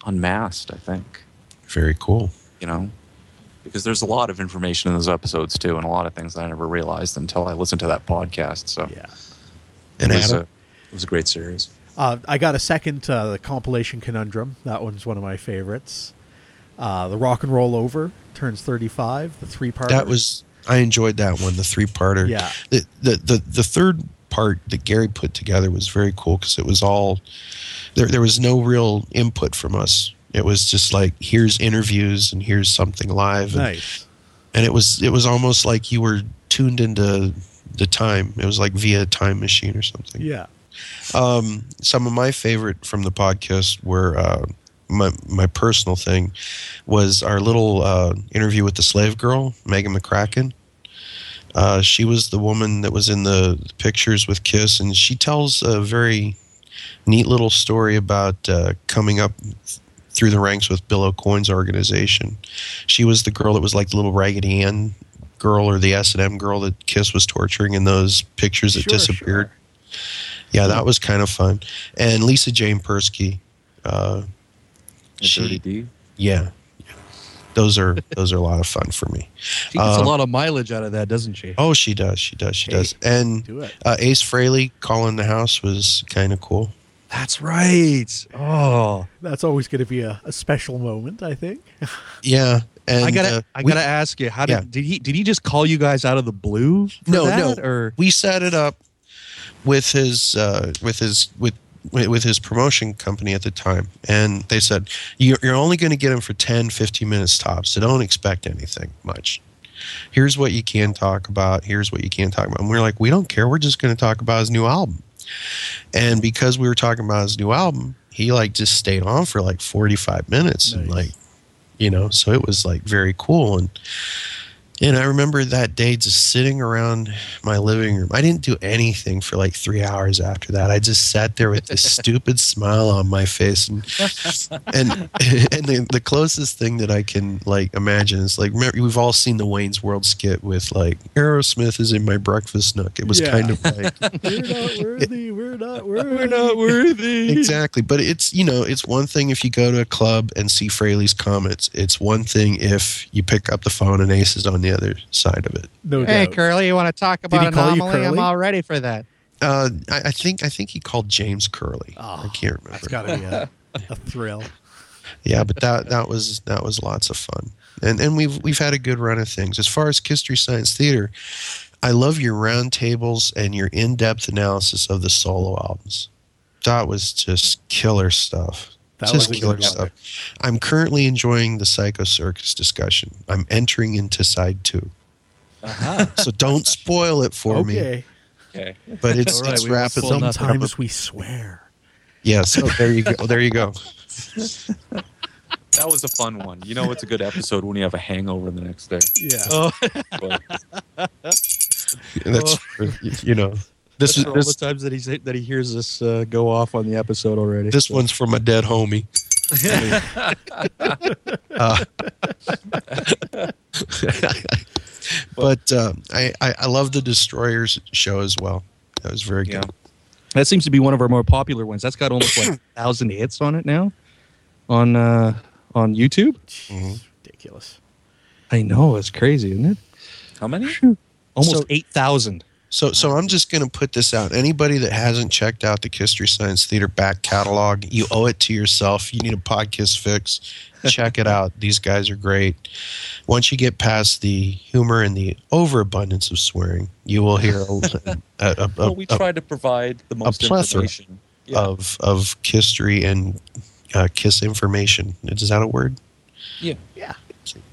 Speaker 6: Unmasked, I think.
Speaker 4: Very cool.
Speaker 6: You know? Because there's a lot of information in those episodes too, and a lot of things that I never realized until I listened to that podcast. So
Speaker 5: Yeah.
Speaker 4: And
Speaker 6: it, was a, it was a great series.
Speaker 5: Uh, I got a second, uh, the compilation conundrum. That one's one of my favorites. Uh, the rock and roll over turns thirty-five. The three-part.
Speaker 4: that was I enjoyed that one, the three parter.
Speaker 5: Yeah.
Speaker 4: The, the the the third part that Gary put together was very cool because it was all there. There was no real input from us. It was just like here's interviews and here's something live, and,
Speaker 5: nice.
Speaker 4: and it was it was almost like you were tuned into the time. It was like via a time machine or something.
Speaker 5: Yeah.
Speaker 4: Um, some of my favorite from the podcast were uh, my my personal thing was our little uh, interview with the slave girl, Megan McCracken. Uh, she was the woman that was in the, the pictures with Kiss, and she tells a very neat little story about uh, coming up through the ranks with Bill Aucoin's organization. She was the girl that was like the little Raggedy Ann girl or the S and M girl that Kiss was torturing in those pictures that
Speaker 5: Sure,
Speaker 4: disappeared.
Speaker 5: sure.
Speaker 4: Yeah, that was kind of fun. And Lisa Jane Persky, uh, She-
Speaker 6: Dirty D.
Speaker 4: yeah, those are those are a lot of fun for me.
Speaker 7: She gets
Speaker 4: Uh,
Speaker 7: a lot of mileage out of that, doesn't she?
Speaker 4: Oh, she does, she does, she
Speaker 5: Hey,
Speaker 4: does. And
Speaker 5: Do
Speaker 4: uh, Ace Frehley calling the house was kind of cool.
Speaker 7: That's right. Oh,
Speaker 5: That's always going to be a, a special moment, I think.
Speaker 4: Yeah, and
Speaker 7: I gotta,
Speaker 4: uh,
Speaker 7: I
Speaker 4: we-
Speaker 7: gotta ask you, how did
Speaker 4: yeah.
Speaker 7: did he did he just call you guys out of the blue? For
Speaker 4: no,
Speaker 7: that,
Speaker 4: no.
Speaker 7: or
Speaker 4: we set it up with his uh, with his with with his promotion company at the time and they said you're, you're only going to get him for 10 15 minutes tops so don't expect anything much. Here's what you can talk about here's what you can't talk about. And we're like we don't care we're just going to talk about his new album. And because we were talking about his new album he like just stayed on for like 45 minutes and like you know so it was like very cool and and I remember that day just sitting around my living room. I didn't do anything for like three hours after that. I just sat there with this stupid smile on my face, and and and the, the closest thing that I can like imagine is like remember we've all seen the Wayne's World skit with like Aerosmith is in my breakfast nook. It was
Speaker 5: Yeah.
Speaker 4: kind of like
Speaker 5: We're not worthy. We're not worthy.
Speaker 7: we're not worthy?
Speaker 4: exactly, but it's you know it's one thing if you go to a club and see Frehley's Comet. It's one thing if you pick up the phone and Ace is on the other side of it.
Speaker 5: No
Speaker 8: Hey,
Speaker 5: doubt.
Speaker 8: Curly, you want to talk
Speaker 5: he
Speaker 8: about
Speaker 5: call you
Speaker 8: anomaly? I'm all ready for that.
Speaker 4: Uh, I, I think I think he called James Curley.
Speaker 5: Oh,
Speaker 4: I can't remember.
Speaker 5: That's got to be a, a thrill.
Speaker 4: yeah, but that that was that was lots of fun, and and we've we've had a good run of things. As far as Kisstory Science Theater, I love your roundtables and your in depth analysis of the solo albums. That was just killer stuff.
Speaker 5: That
Speaker 4: just
Speaker 5: was
Speaker 4: killer stuff. I'm currently enjoying the Psycho Circus discussion. I'm entering into side two,
Speaker 6: Uh-huh.
Speaker 4: so don't spoil it for me.
Speaker 5: Okay.
Speaker 6: okay.
Speaker 4: But it's
Speaker 7: All right,
Speaker 4: it's
Speaker 7: we won't
Speaker 4: rapidly.
Speaker 5: Sometimes we swear.
Speaker 4: Yes. Oh, there you go. There you go.
Speaker 6: That was a fun one. You know, it's a good episode when you have a hangover the next day.
Speaker 5: Yeah.
Speaker 7: Oh,
Speaker 6: But
Speaker 4: That's you know. This
Speaker 7: this
Speaker 4: is
Speaker 7: all
Speaker 4: this,
Speaker 7: the times that he that he hears this uh, go off on the episode already.
Speaker 4: this
Speaker 7: So-
Speaker 4: one's from a dead homie. Uh, but uh, I, I I love the Destroyers show as well. That was very
Speaker 6: Yeah.
Speaker 4: good.
Speaker 7: That seems to be one of our more popular ones. That's got almost like a thousand hits on it now, on uh, on YouTube.
Speaker 4: Mhm.
Speaker 5: Ridiculous.
Speaker 7: I know it's crazy, isn't it?
Speaker 6: how many?
Speaker 7: Almost
Speaker 4: So-
Speaker 7: eight thousand.
Speaker 4: So so I'm just going to put this out. Anybody that hasn't checked out the Kisstory Science Theater back catalog, you owe it to yourself. You need a podcast fix. Check it out. These guys are great. Once you get past the humor and the overabundance of swearing, you will hear a, a, a, a,
Speaker 6: Well, we
Speaker 4: a-
Speaker 6: try to provide the most information. Yeah.
Speaker 4: of of history and uh, kiss information. Is that a word?
Speaker 6: Yeah.
Speaker 5: Yeah.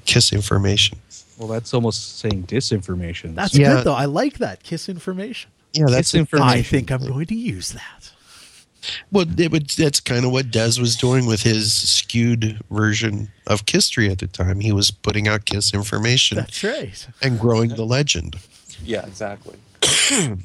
Speaker 4: Kiss information.
Speaker 7: Well, that's almost saying disinformation.
Speaker 5: That's
Speaker 4: Yeah.
Speaker 5: good though. I like that. Kiss information.
Speaker 4: Yeah, that's
Speaker 7: Disinformation.
Speaker 5: I think I'm going to use that.
Speaker 4: Well, it would, that's kind of what Des was doing with his skewed version of Kisstory at the time. He was putting out Kiss information
Speaker 5: That's right.
Speaker 4: and growing the legend.
Speaker 6: Yeah, exactly.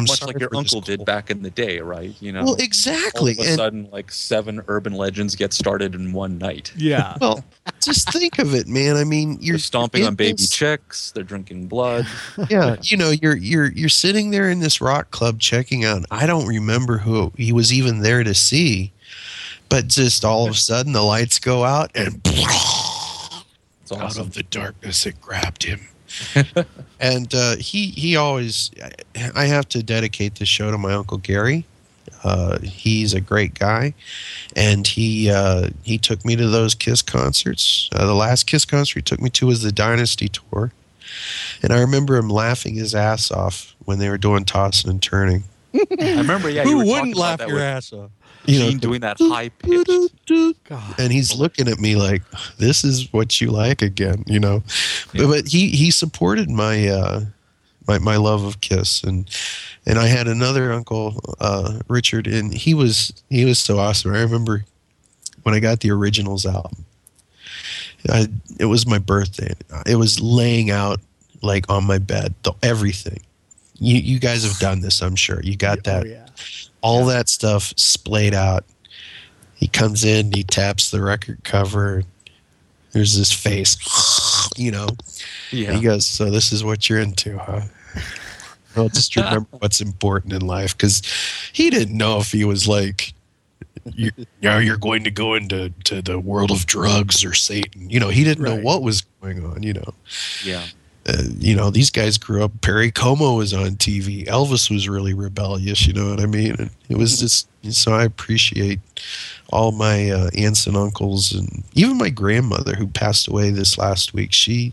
Speaker 4: I'm
Speaker 6: Much like your uncle did back in the day, right? You know.
Speaker 4: Well, exactly.
Speaker 6: all
Speaker 4: exactly.
Speaker 6: of a
Speaker 4: And
Speaker 6: sudden, like seven urban legends get started in one night.
Speaker 5: Yeah.
Speaker 4: well, just think of it, man. I mean, you're
Speaker 6: You're stomping on baby
Speaker 4: this-
Speaker 6: chicks. They're drinking blood.
Speaker 4: Yeah, you know, you're you're you're sitting there in this rock club checking out. I don't remember who he was even there to see, but just all of a sudden the lights go out and
Speaker 6: It's
Speaker 4: out of the darkness it grabbed him and uh, he he always i have to dedicate this show to my uncle gary. Uh, he's a great guy. And he uh, he took me to those kiss concerts. Uh, the last kiss concert he took me to was the dynasty tour. And i remember him laughing his ass off when they were doing tossing and turning
Speaker 6: I remember, yeah, you
Speaker 7: Who
Speaker 6: were
Speaker 7: wouldn't
Speaker 6: talking about
Speaker 7: laugh
Speaker 6: that
Speaker 7: your
Speaker 6: with
Speaker 7: ass off?
Speaker 4: you know
Speaker 6: Gene doing that high pitched.
Speaker 4: And he's looking at me like this is what you like again you know? But, but he he supported my uh my, my love of kiss. And and i had another uncle uh richard and he was he was so awesome. I remember when i got the originals album I, it was my birthday. It was laying out like on my bed the, everything you you guys have done this i'm sure you got oh, that
Speaker 5: Oh, yeah.
Speaker 4: all that stuff splayed out. He comes in, he taps the record cover. There's this face, you know.
Speaker 6: Yeah.
Speaker 4: He goes, "So this is what you're into, huh?" Well, just remember what's important in life, because he didn't know if he was like, you, you know, you're going to go into to the world of drugs or Satan. You know, he didn't know what was going on. You know,
Speaker 6: yeah.
Speaker 4: Uh, you know, these guys grew up. Perry Como was on TV. Elvis was really rebellious. You know what I mean? And it was just so I appreciate all my uh, aunts and uncles, and even my grandmother who passed away this last week. She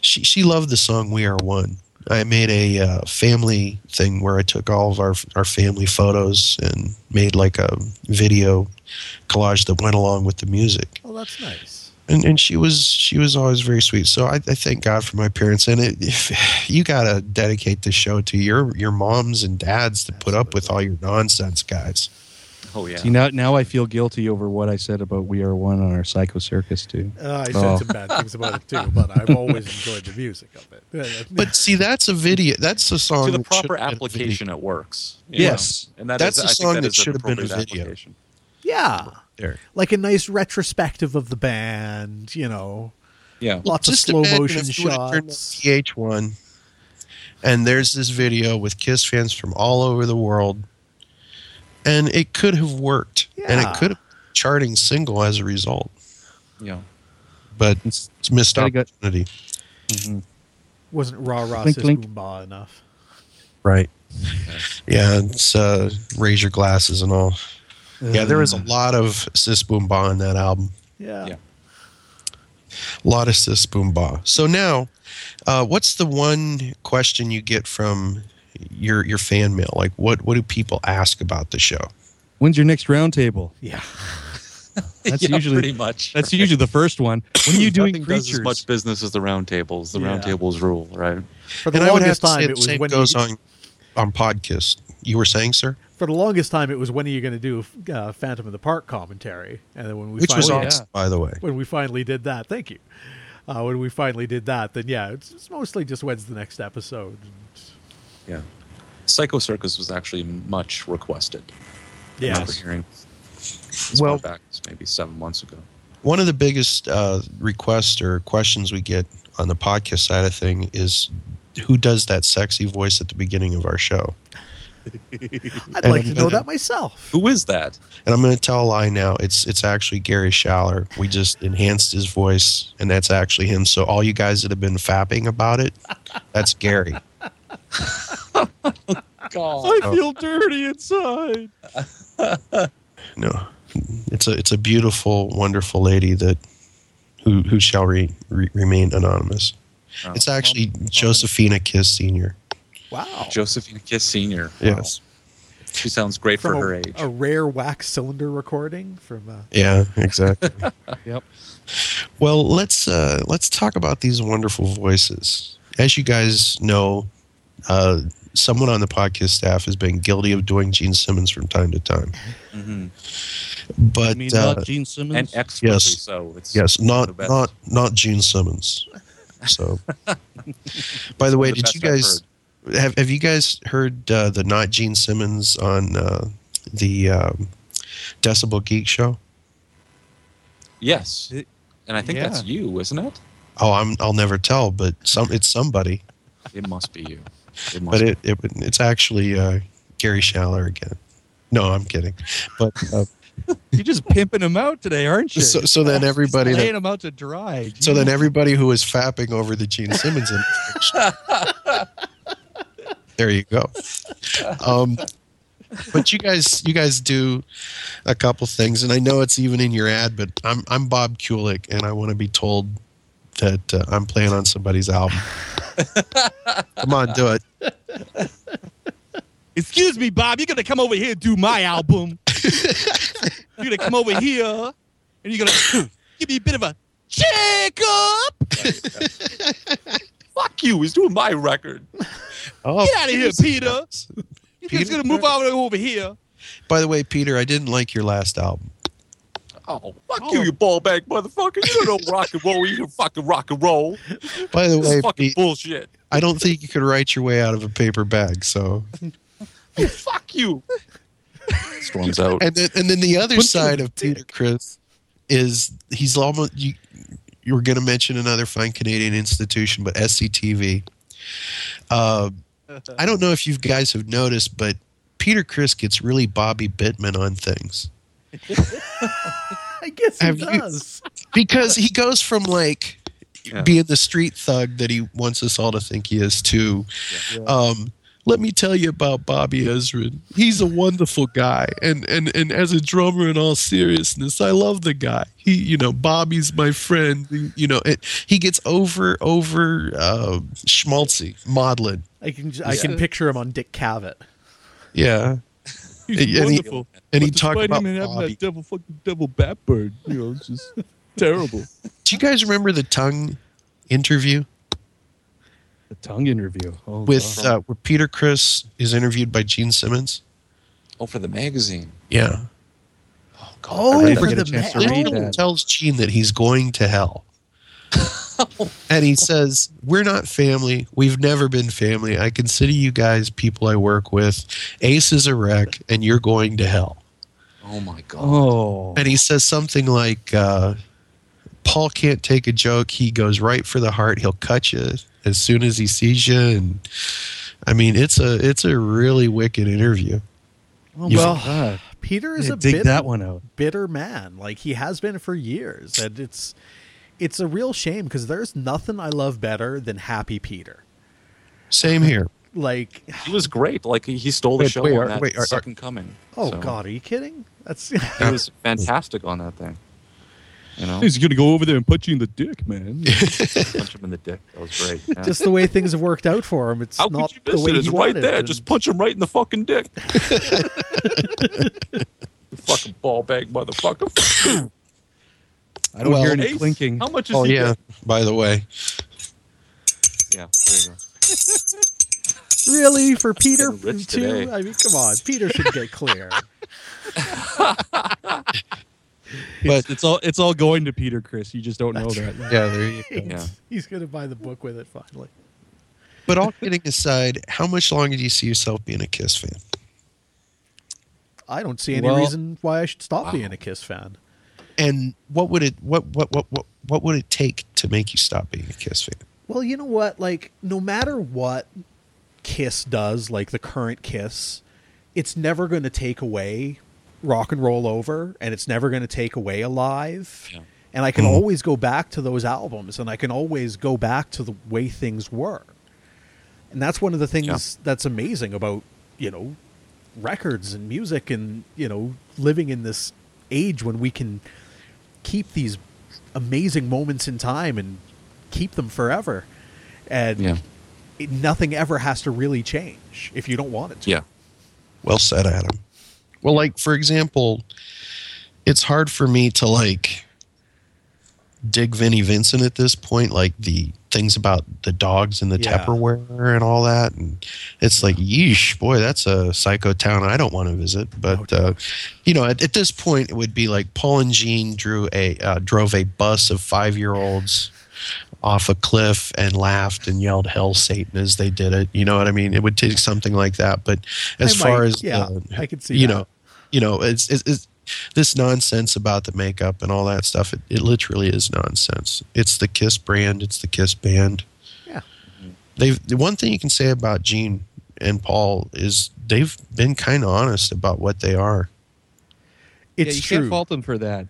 Speaker 4: she she loved the song "We Are One." I made a uh, family thing where I took all of our our family photos and made like a video collage that went along with the music
Speaker 5: Oh, that's nice.
Speaker 4: And and she was she was always very sweet. So I, I thank God for my parents. And it, if you gotta dedicate this show to your your moms and dads to put up with all your nonsense, guys.
Speaker 6: Oh yeah.
Speaker 7: See now, now I feel guilty over what I said about We Are One on our Psycho Circus too.
Speaker 5: Uh, I said
Speaker 7: Oh.
Speaker 5: some bad things about it too, but I've always enjoyed the music of it.
Speaker 4: But see, that's a video. That's a song.
Speaker 6: to the proper
Speaker 4: have been a video.
Speaker 6: application, it works.
Speaker 7: Yes.
Speaker 6: know? and that
Speaker 4: That's
Speaker 6: is-
Speaker 4: a
Speaker 6: I think
Speaker 4: song
Speaker 6: that
Speaker 4: that
Speaker 6: is
Speaker 4: should have been a video.
Speaker 5: yeah,
Speaker 4: There.
Speaker 5: like a nice retrospective of the band. You know,
Speaker 6: Yeah.
Speaker 5: lots of slow motion
Speaker 4: if you would've turned on
Speaker 5: shots.
Speaker 4: VH1, and there's this video with Kiss fans from all over the world, and it could have worked, and it could have been a charting single as a result.
Speaker 6: Yeah.
Speaker 4: But it's missed
Speaker 7: Gotta go-
Speaker 4: opportunity.
Speaker 5: Wasn't rah rah
Speaker 7: Clink,
Speaker 5: sis
Speaker 7: clink.
Speaker 5: boom ba enough?
Speaker 4: Right. Yeah, it's uh, raise your glasses and all. Yeah, there is a lot of Sis Boom Ba in that album.
Speaker 5: Yeah.
Speaker 6: Yeah.
Speaker 4: A lot of Sis Boom Ba. So now, uh, what's the one question you get from your your fan mail? Like, what what do people ask about the show?
Speaker 7: When's your next roundtable?
Speaker 5: Yeah.
Speaker 7: That's
Speaker 6: Yeah,
Speaker 7: usually
Speaker 6: pretty much.
Speaker 7: that's usually the first one. When are you doing
Speaker 6: Nothing does as much business as the roundtables. The
Speaker 5: Yeah.
Speaker 6: round tables rule, right?
Speaker 5: For the
Speaker 4: and I would have
Speaker 5: longest
Speaker 4: to
Speaker 5: time,
Speaker 4: say
Speaker 5: it was
Speaker 4: same
Speaker 5: when
Speaker 4: goes
Speaker 5: you,
Speaker 4: on on podcast. You were saying, sir?
Speaker 5: For the longest time, it was when are you going to do uh, Phantom of the Park commentary? And then when we
Speaker 4: which was
Speaker 5: finally,
Speaker 4: awesome, by the way.
Speaker 5: when we finally did that, thank you. Uh, when we finally did that, then yeah, it's, it's mostly just when's the next episode.
Speaker 6: Yeah. Psycho Circus was actually much requested. Yeah, remember
Speaker 5: Yes.
Speaker 6: hearing as
Speaker 4: Well-
Speaker 6: back as maybe seven months ago.
Speaker 4: One of the biggest uh, requests or questions we get on the podcast side of thing is who does that sexy voice at the beginning of our show?
Speaker 5: I'd
Speaker 4: And
Speaker 5: like to
Speaker 4: I'm
Speaker 5: know that myself.
Speaker 6: Who is that?
Speaker 4: And I'm going to tell a lie now. It's it's actually Gary Schaller. We just enhanced his voice, and that's actually him. So all you guys that have been fapping about it, that's Gary.
Speaker 6: God.
Speaker 7: I feel dirty inside.
Speaker 4: No, it's a it's a beautiful, wonderful lady that who who shall re, re, remain anonymous.
Speaker 6: Oh.
Speaker 4: It's actually Josephina Kiss Senior.
Speaker 5: Wow.
Speaker 6: Josephine Kiss Sr. Wow.
Speaker 4: Yes.
Speaker 6: She sounds great
Speaker 5: From
Speaker 6: for
Speaker 5: a,
Speaker 6: her age.
Speaker 5: a rare wax cylinder recording from. Uh,
Speaker 4: Yeah, exactly.
Speaker 7: Yep.
Speaker 4: Well, let's uh, let's talk about these wonderful voices. As you guys know, uh, someone on the podcast staff has been guilty of doing Gene Simmons from time to time.
Speaker 6: hmm
Speaker 4: But
Speaker 7: I mean,
Speaker 4: uh,
Speaker 7: not Gene Simmons.
Speaker 6: And expertly
Speaker 4: Yes.
Speaker 6: so. It's
Speaker 4: yes, not not not Gene Simmons. So, by the way,
Speaker 6: One of the
Speaker 4: did you guys have have you guys heard uh, the not Gene Simmons on uh, the um, Decibel Geek show?
Speaker 6: Yes. And I think
Speaker 7: yeah.
Speaker 6: that's you, isn't it?
Speaker 4: Oh, I'm I'll never tell, but some it's somebody.
Speaker 6: It must be you. It must
Speaker 4: but it, it it's actually uh, Gary Schaller again. No, I'm kidding. But uh,
Speaker 7: You're just pimping him out today, aren't you?
Speaker 4: so, so then everybody
Speaker 7: laying
Speaker 4: that,
Speaker 7: him out to dry.
Speaker 4: so then everybody who was fapping over the Gene Simmons information. There you go. Um, but you guys you guys do a couple things, and I know it's even in your ad. But I'm I'm Bob Kulick, and I want to be told that uh, I'm playing on somebody's album. Come on, do it.
Speaker 7: Excuse me, Bob. You're gonna come over here and do my album. you're gonna come over here and you're gonna give me a bit of a checkup.
Speaker 6: Fuck you. He's doing my record.
Speaker 4: Oh,
Speaker 7: Get out of here, Peter. You're just gonna move over over here.
Speaker 4: By the way, Peter, I didn't like your last album.
Speaker 6: Oh, fuck
Speaker 7: Oh.
Speaker 6: you, you ball bag motherfucker. You don't know rock and roll. You can fucking rock and roll.
Speaker 4: By the
Speaker 6: This
Speaker 4: way,
Speaker 6: fucking
Speaker 4: Pete,
Speaker 6: bullshit.
Speaker 4: I don't think you could write your way out of a paper bag. So,
Speaker 6: fuck you. Storms out.
Speaker 4: and then and then the other
Speaker 7: Bunch
Speaker 4: side of Peter Criss is he's almost you. You were going to mention another fine Canadian institution, but SCTV. Uh, I don't know if you guys have noticed, but Peter Criss gets really Bobby Bittman on things
Speaker 5: I guess he
Speaker 4: Have you-
Speaker 5: does.
Speaker 4: because he goes from like
Speaker 6: Yeah.
Speaker 4: being the street thug that he wants us all to think he is to um let me tell you about Bobby Ezrin. He's a wonderful guy, and and and as a drummer, in all seriousness, I love the guy. He, you know, Bobby's my friend. He- You know, it, he gets over over uh, schmaltzy, maudlin.
Speaker 5: I can I can picture him on Dick Cavett.
Speaker 4: Yeah,
Speaker 7: He's
Speaker 4: And he-
Speaker 7: wonderful.
Speaker 4: and he
Speaker 7: But
Speaker 4: talked about
Speaker 7: him and having
Speaker 4: Bobby.
Speaker 7: that devil fucking devil bat bird. You know, it's just terrible.
Speaker 4: Do you guys remember the tongue interview
Speaker 7: The tongue interview. Oh,
Speaker 4: with
Speaker 7: God.
Speaker 4: uh, where Peter Criss is interviewed by Gene Simmons?
Speaker 6: Oh, for the magazine.
Speaker 4: Yeah.
Speaker 6: Oh, God.
Speaker 5: Oh,
Speaker 6: I
Speaker 5: for
Speaker 6: that.
Speaker 7: get a
Speaker 5: the
Speaker 7: chance to read that.
Speaker 4: tells Gene that he's going to hell. and he says, We're not family. We've never been family. I consider you guys people I work with. Ace is a wreck, and you're going to hell.
Speaker 6: Oh, my God.
Speaker 7: oh,
Speaker 4: And he says something like, uh, Paul can't take a joke. He goes right for the heart. He'll cut you as soon as he sees you. And I mean, it's a it's a really wicked interview.
Speaker 7: oh
Speaker 5: Well,
Speaker 7: God.
Speaker 5: Peter is
Speaker 7: Yeah,
Speaker 5: a
Speaker 7: dig
Speaker 5: bitter,
Speaker 7: that one out.
Speaker 5: bitter man. Like he has been for years, and it's it's a real shame because there's nothing I love better than Happy Peter.
Speaker 4: Same here.
Speaker 5: Like,
Speaker 6: He was great. Like, he he stole the
Speaker 4: Wait,
Speaker 6: show
Speaker 4: wait,
Speaker 6: on
Speaker 4: are-
Speaker 6: that
Speaker 4: wait, are- are-
Speaker 6: second coming.
Speaker 5: oh
Speaker 6: So,
Speaker 5: God, are you kidding? That's
Speaker 6: He was fantastic on that thing. You know?
Speaker 7: He's gonna go over there and punch you in the dick, man.
Speaker 6: punch him in the dick. That was great. Yeah.
Speaker 5: just the way things have worked out for him. It's
Speaker 6: How
Speaker 5: not
Speaker 6: could you
Speaker 5: the way
Speaker 6: it? It's
Speaker 5: he
Speaker 6: right there.
Speaker 5: and-
Speaker 6: Just punch him right in the fucking dick. you fucking ball bag motherfucker.
Speaker 7: I don't
Speaker 4: Well-
Speaker 7: hear any
Speaker 6: Ace,
Speaker 7: clinking.
Speaker 6: How much is
Speaker 4: Oh
Speaker 6: he
Speaker 4: yeah.
Speaker 6: get?
Speaker 4: By the way,
Speaker 6: Yeah, there you go.
Speaker 5: Really, for Peter too?
Speaker 6: today.
Speaker 5: I mean, come on, Peter should get clear.
Speaker 7: It's, it's all it's all going to Peter, Criss. You just don't know that.
Speaker 4: Yeah, there you go.
Speaker 6: Yeah.
Speaker 5: He's gonna buy the book with it finally.
Speaker 4: But all kidding aside, how much longer do you see yourself being a Kiss fan?
Speaker 5: I don't see any
Speaker 7: Well-
Speaker 5: reason why I should stop being a Kiss fan.
Speaker 4: And what would it what what what what what would it take to make you stop being a Kiss fan?
Speaker 5: Well, you know what? Like, no matter what Kiss does, like the current Kiss, it's never going to take away Rock and Roll Over, and it's never going to take away Alive.
Speaker 6: Yeah.
Speaker 5: And I can hmm. always go back to those albums, and I can always go back to the way things were. And that's one of the things
Speaker 6: Yeah.
Speaker 5: that's amazing about, you know, records and music and, you know, living in this age when we can keep these amazing moments in time and keep them forever. And
Speaker 6: Yeah.
Speaker 5: it, nothing ever has to really change if you don't want it to.
Speaker 6: Yeah.
Speaker 4: Well said, Adam. Well, like for example, it's hard for me to like dig Vinnie Vincent at this point, like the things about the dogs and the
Speaker 5: Yeah.
Speaker 4: Tupperware and all that, and it's like, yeesh, boy, that's a psycho town I don't want to visit. But uh, you know, at, at this point, it would be like Paul and Gene drew a uh, drove a bus of five year olds off a cliff and laughed and yelled "Hell Satan" as they did it. You know what I mean? It would take something like that. But as
Speaker 5: I
Speaker 4: far as
Speaker 5: yeah, I could see
Speaker 4: you
Speaker 5: that.
Speaker 4: know, you know, it's, it's, it's this nonsense about the makeup and all that stuff. It, it literally is nonsense. It's the Kiss brand. It's the Kiss band.
Speaker 5: Yeah.
Speaker 4: They've the one thing you can say about Gene and Paul is they've been kind of honest about what they are.
Speaker 5: It's
Speaker 7: yeah, you
Speaker 5: true.
Speaker 7: can't fault them for that.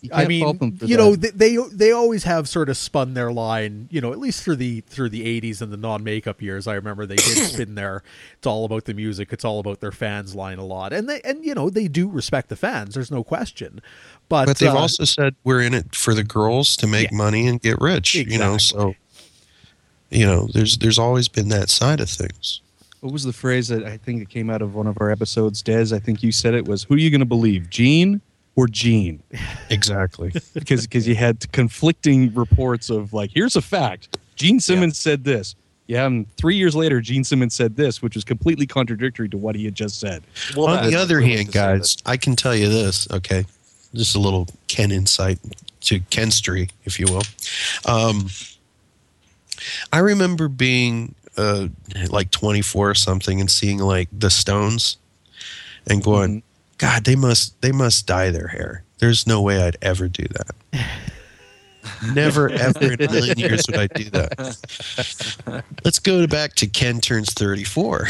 Speaker 7: You
Speaker 5: I
Speaker 7: can't fault them
Speaker 5: mean, you
Speaker 7: that.
Speaker 5: know, they, they they always have sort of spun their line. You know, at least through the through the '80s and the non-makeup years. I remember they did spin their. It's all about the music. It's all about their fans line a lot, and they and you know they do respect the fans. There's no question, but
Speaker 4: But they've
Speaker 5: uh,
Speaker 4: also said we're in it for the girls to make
Speaker 5: Yeah.
Speaker 4: money and get rich. You know, so you know, there's there's always been that side of things.
Speaker 7: what was the phrase that I think it came out of one of our episodes? Des, I think you said it was, "Who are you going to believe, Gene or Gene?"
Speaker 4: Exactly.
Speaker 7: Because because you had conflicting reports of like, here's a fact: Gene Simmons said this. Yeah, and three years later, Gene Simmons said this, which was completely contradictory to what he had just said.
Speaker 6: Well,
Speaker 4: On the other
Speaker 6: really
Speaker 4: hand, guys, I can tell you this. Okay, just a little Ken insight to Kenstry, if you will. Um, I remember being uh, like 24 or something and seeing like the Stones, and going, "God, they must they must dye their hair." There's no way I'd ever do that. Never, ever in a million years would I do that. Let's go back to Ken turns 34.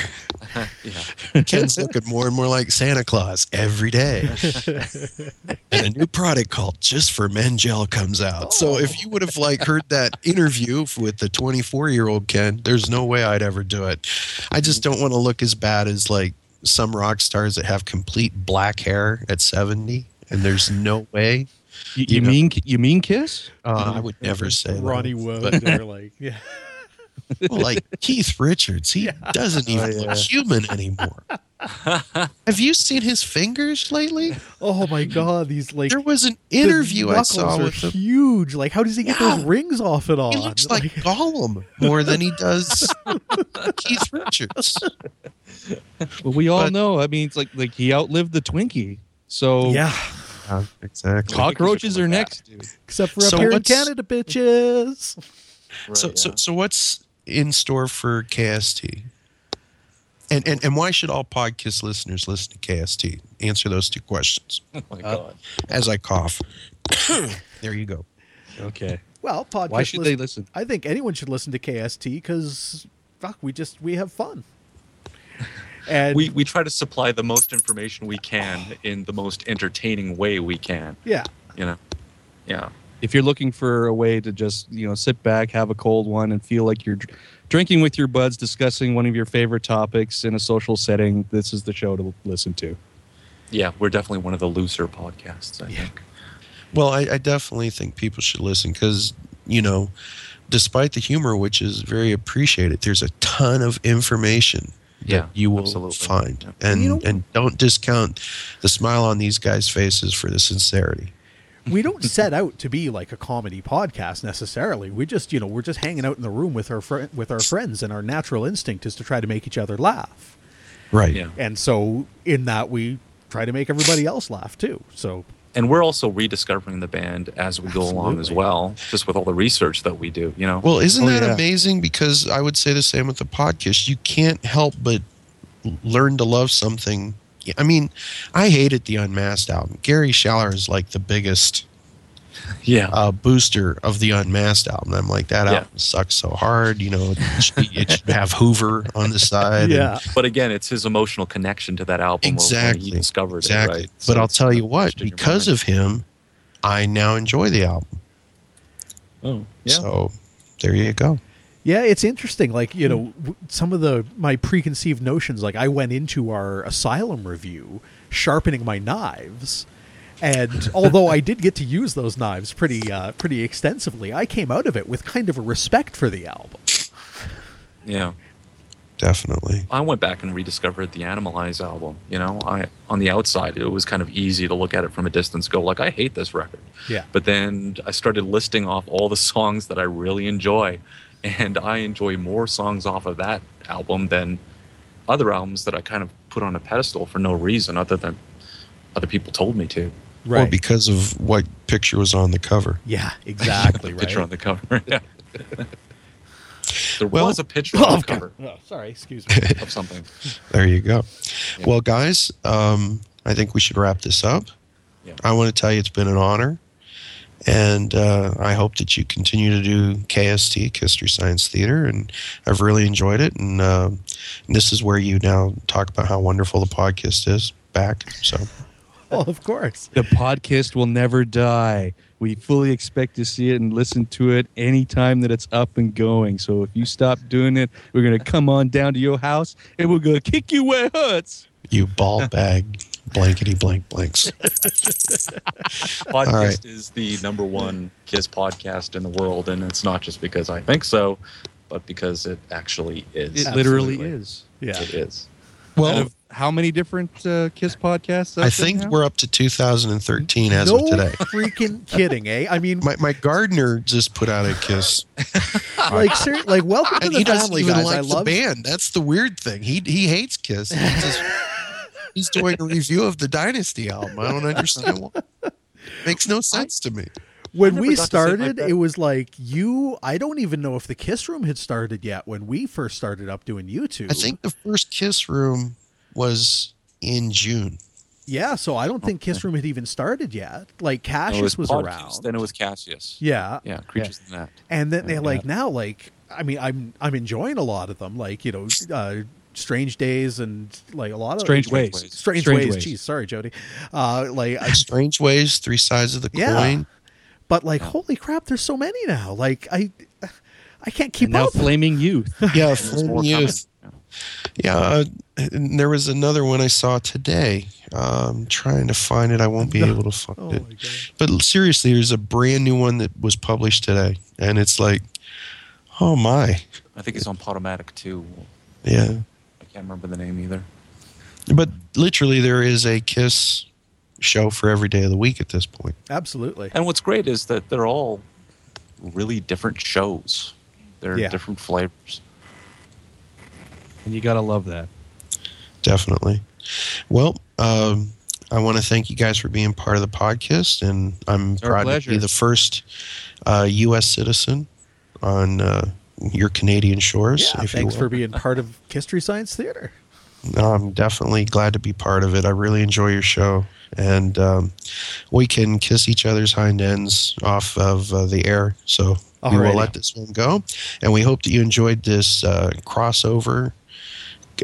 Speaker 6: yeah.
Speaker 4: Ken's looking more and more like Santa Claus every day. and a new product called Just for Men Gel comes out. So if you would have like heard that interview with the 24 year old Ken, there's no way I'd ever do it. I just don't want to look as bad as like some rock stars that have complete black hair at 70. And there's no way.
Speaker 7: You,
Speaker 4: You
Speaker 7: you
Speaker 4: know-
Speaker 7: mean you mean Kiss?
Speaker 4: Uh, I would never say that.
Speaker 5: Ronnie Wood. They're like, yeah.
Speaker 4: Well, like Keith Richards, he doesn't even
Speaker 7: Oh, yeah.
Speaker 4: look human anymore. have you seen his fingers lately?
Speaker 5: Oh my god, these like
Speaker 4: There was an interview I saw with him.
Speaker 5: huge. Like, how does he get those rings off at all
Speaker 4: He looks like Gollum more than he does Keith Richards.
Speaker 7: Well, we all
Speaker 4: But-
Speaker 7: know. I mean, it's like like he outlived the Twinkie. So
Speaker 5: yeah.
Speaker 4: exactly.
Speaker 7: cockroaches are next.
Speaker 6: dude.
Speaker 5: Except for up
Speaker 4: So
Speaker 5: here in Canada, bitches.
Speaker 6: Right,
Speaker 4: So, so,
Speaker 6: yeah.
Speaker 4: so what's in store for KST? And, and and why should all podcast listeners listen to KST? Answer those two questions
Speaker 6: oh my uh, god.
Speaker 4: as I cough. there you go.
Speaker 7: Okay.
Speaker 5: Well, podcast.
Speaker 7: Why should they listen?
Speaker 5: I think anyone should listen to KST because fuck, we just we have fun. And
Speaker 6: We we try to supply the most information we can in the most entertaining way we can.
Speaker 5: yeah,
Speaker 6: You know. Yeah.
Speaker 7: If you're looking for a way to just you know sit back, have a cold one, and feel like you're drinking with your buds, discussing one of your favorite topics in a social setting, this is the show to listen to.
Speaker 6: Yeah, we're definitely one of the looser podcasts, I
Speaker 5: Yeah.
Speaker 6: think.
Speaker 4: Well, I, I definitely think people should listen because, you know, despite the humor, which is very appreciated, there's a ton of information that
Speaker 6: Yeah,
Speaker 4: you will
Speaker 6: absolutely.
Speaker 4: find.
Speaker 6: Yeah.
Speaker 4: And
Speaker 5: You know-
Speaker 4: and don't discount the smile on these guys' faces for the sincerity.
Speaker 5: we don't set out to be like a comedy podcast necessarily. We just, you know, we're just hanging out in the room with our fr- with our friends, and our natural instinct is to try to make each other laugh.
Speaker 4: Right.
Speaker 6: Yeah.
Speaker 5: And so, in that, we try to make everybody else laugh too. So,
Speaker 6: And we're also rediscovering the band as we go along as well, just with all the research that we do. You know.
Speaker 4: Well, isn't
Speaker 7: Oh,
Speaker 4: that
Speaker 7: yeah.
Speaker 4: amazing? Because I would say the same with the podcast. You can't help but learn to love something. I mean, I hated the Unmasked album. Gary Schaller is like the biggest
Speaker 6: yeah.
Speaker 4: uh, booster of the Unmasked album. I'm like, that
Speaker 6: Yeah.
Speaker 4: album sucks so hard. You know, it should, it should have Hoover on the side. and-
Speaker 5: yeah,
Speaker 6: But again, it's his emotional connection to that album. where- where
Speaker 4: exactly.
Speaker 6: he discovered
Speaker 4: exactly.
Speaker 6: it. Right?
Speaker 4: But I'll tell you what,
Speaker 6: etched in your
Speaker 4: because of him, I now enjoy the album.
Speaker 6: oh yeah,
Speaker 4: So there you go.
Speaker 5: yeah, it's interesting. Like, you know, some of the my preconceived notions. Like, I went into our Asylum review sharpening my knives. And although I did get to use those knives pretty uh, pretty extensively, I came out of it with kind of a respect for the album.
Speaker 6: yeah.
Speaker 4: Definitely.
Speaker 6: I went back and rediscovered the Animalize album. You know, I on the outside it was kind of easy to look at it from a distance, go like I hate this record.
Speaker 5: Yeah.
Speaker 6: But then I started listing off all the songs that I really enjoy, and I enjoy more songs off of that album than other albums that I kind of put on a pedestal for no reason other than other people told me to.
Speaker 4: Or because of what picture was on the cover.
Speaker 5: yeah, exactly.
Speaker 6: the
Speaker 5: right.
Speaker 6: picture on the cover. Yeah. there
Speaker 4: Well-
Speaker 6: was a picture on
Speaker 5: Oh,
Speaker 6: the cover
Speaker 5: Oh, sorry, excuse me.
Speaker 6: of something.
Speaker 4: There you go.
Speaker 6: Yeah.
Speaker 4: Well, guys, um, I think we should wrap this up.
Speaker 6: Yeah.
Speaker 4: I want to tell you it's been an honor. And uh, I hope that you continue to do KST, Kisstory Science Theater. And I've really enjoyed it. And uh, this is where you now talk about how wonderful the podcast is back. So,
Speaker 5: oh, of course.
Speaker 7: The podcast will never die. We fully expect to see it and listen to it anytime that it's up and going. So if you stop doing it, we're going to come on down to your house and we're going to kick you where it hurts.
Speaker 4: you ball bag blankety blank blanks.
Speaker 6: podcast
Speaker 4: right.
Speaker 6: is the number one Kiss podcast in the world, and it's not just because I think so, but because it actually is.
Speaker 7: It literally is.
Speaker 5: Yeah.
Speaker 6: It is.
Speaker 4: Well,
Speaker 7: of how many different uh, Kiss podcasts?
Speaker 4: I think
Speaker 7: now?
Speaker 4: we're up to 2013 as
Speaker 5: no
Speaker 4: of today.
Speaker 5: freaking kidding, eh? I mean,
Speaker 4: My, my gardener just put out a kiss.
Speaker 5: like, ser- like, welcome to
Speaker 4: and
Speaker 5: the
Speaker 4: he doesn't
Speaker 5: family,
Speaker 4: even
Speaker 5: guys.
Speaker 4: like
Speaker 5: I
Speaker 4: the
Speaker 5: love
Speaker 4: band. That's the weird thing. He he hates Kiss. He just- he's doing a review of the Dynasty album. I don't understand why. Makes no sense to me.
Speaker 5: when we
Speaker 6: got to say it like
Speaker 5: started, it was like you. I don't even know if the Kiss Room had started yet when we first started up doing YouTube.
Speaker 4: I think the first Kiss room was in June.
Speaker 5: Yeah, so I don't think Kiss Room had even started yet. Like Cassius
Speaker 6: it
Speaker 5: was,
Speaker 6: Podcast,
Speaker 5: around.
Speaker 6: Then it was Cassius.
Speaker 5: yeah,
Speaker 6: Yeah, Creatures in that.
Speaker 5: and then they
Speaker 6: Yeah.
Speaker 5: like now like I mean I'm I'm enjoying a lot of them like you know uh, Strange Days and like a lot of
Speaker 7: Strange
Speaker 6: Strange
Speaker 7: Ways.
Speaker 6: Ways.
Speaker 5: Strange,
Speaker 7: Strange
Speaker 5: Ways.
Speaker 7: Ways.
Speaker 5: Jeez, sorry, Jody. Uh, like, I,
Speaker 4: Strange Ways, Three Sides of the
Speaker 5: Yeah.
Speaker 4: Coin.
Speaker 5: but like, holy crap, there's so many now. Like, I, I can't keep
Speaker 7: And now. Flaming Youth.
Speaker 4: Yeah,
Speaker 6: flaming
Speaker 4: Flame
Speaker 6: more
Speaker 4: Youth.
Speaker 6: Coming.
Speaker 4: Yeah, uh, and there was another one I saw today. Um, trying to find it, I won't be able to find
Speaker 5: Oh
Speaker 4: it.
Speaker 5: my god.
Speaker 4: But seriously, there's a brand new one that was published today, and it's like, oh my,
Speaker 6: I think it's on Podomatic too.
Speaker 4: yeah.
Speaker 6: I can't remember the name either.
Speaker 4: But literally, there is a Kiss show for every day of the week at this point.
Speaker 5: Absolutely.
Speaker 6: And what's great is that they're all really different shows. They're
Speaker 5: Yeah.
Speaker 6: different flavors.
Speaker 7: And you got to love that.
Speaker 4: Definitely. Well, um, I want to thank you guys for being part of the podcast, and I'm
Speaker 7: Our
Speaker 4: proud to be the first uh, U.S. citizen on uh, your Canadian shores.
Speaker 5: Yeah,
Speaker 4: if you
Speaker 5: thanks
Speaker 4: will.
Speaker 5: for being part of Kisstory Science Theater.
Speaker 4: No, I'm definitely glad to be part of it. I really enjoy your show, and um, we can kiss each other's hind ends off of uh, the air. So we will let this one go, and we hope that you enjoyed this uh, crossover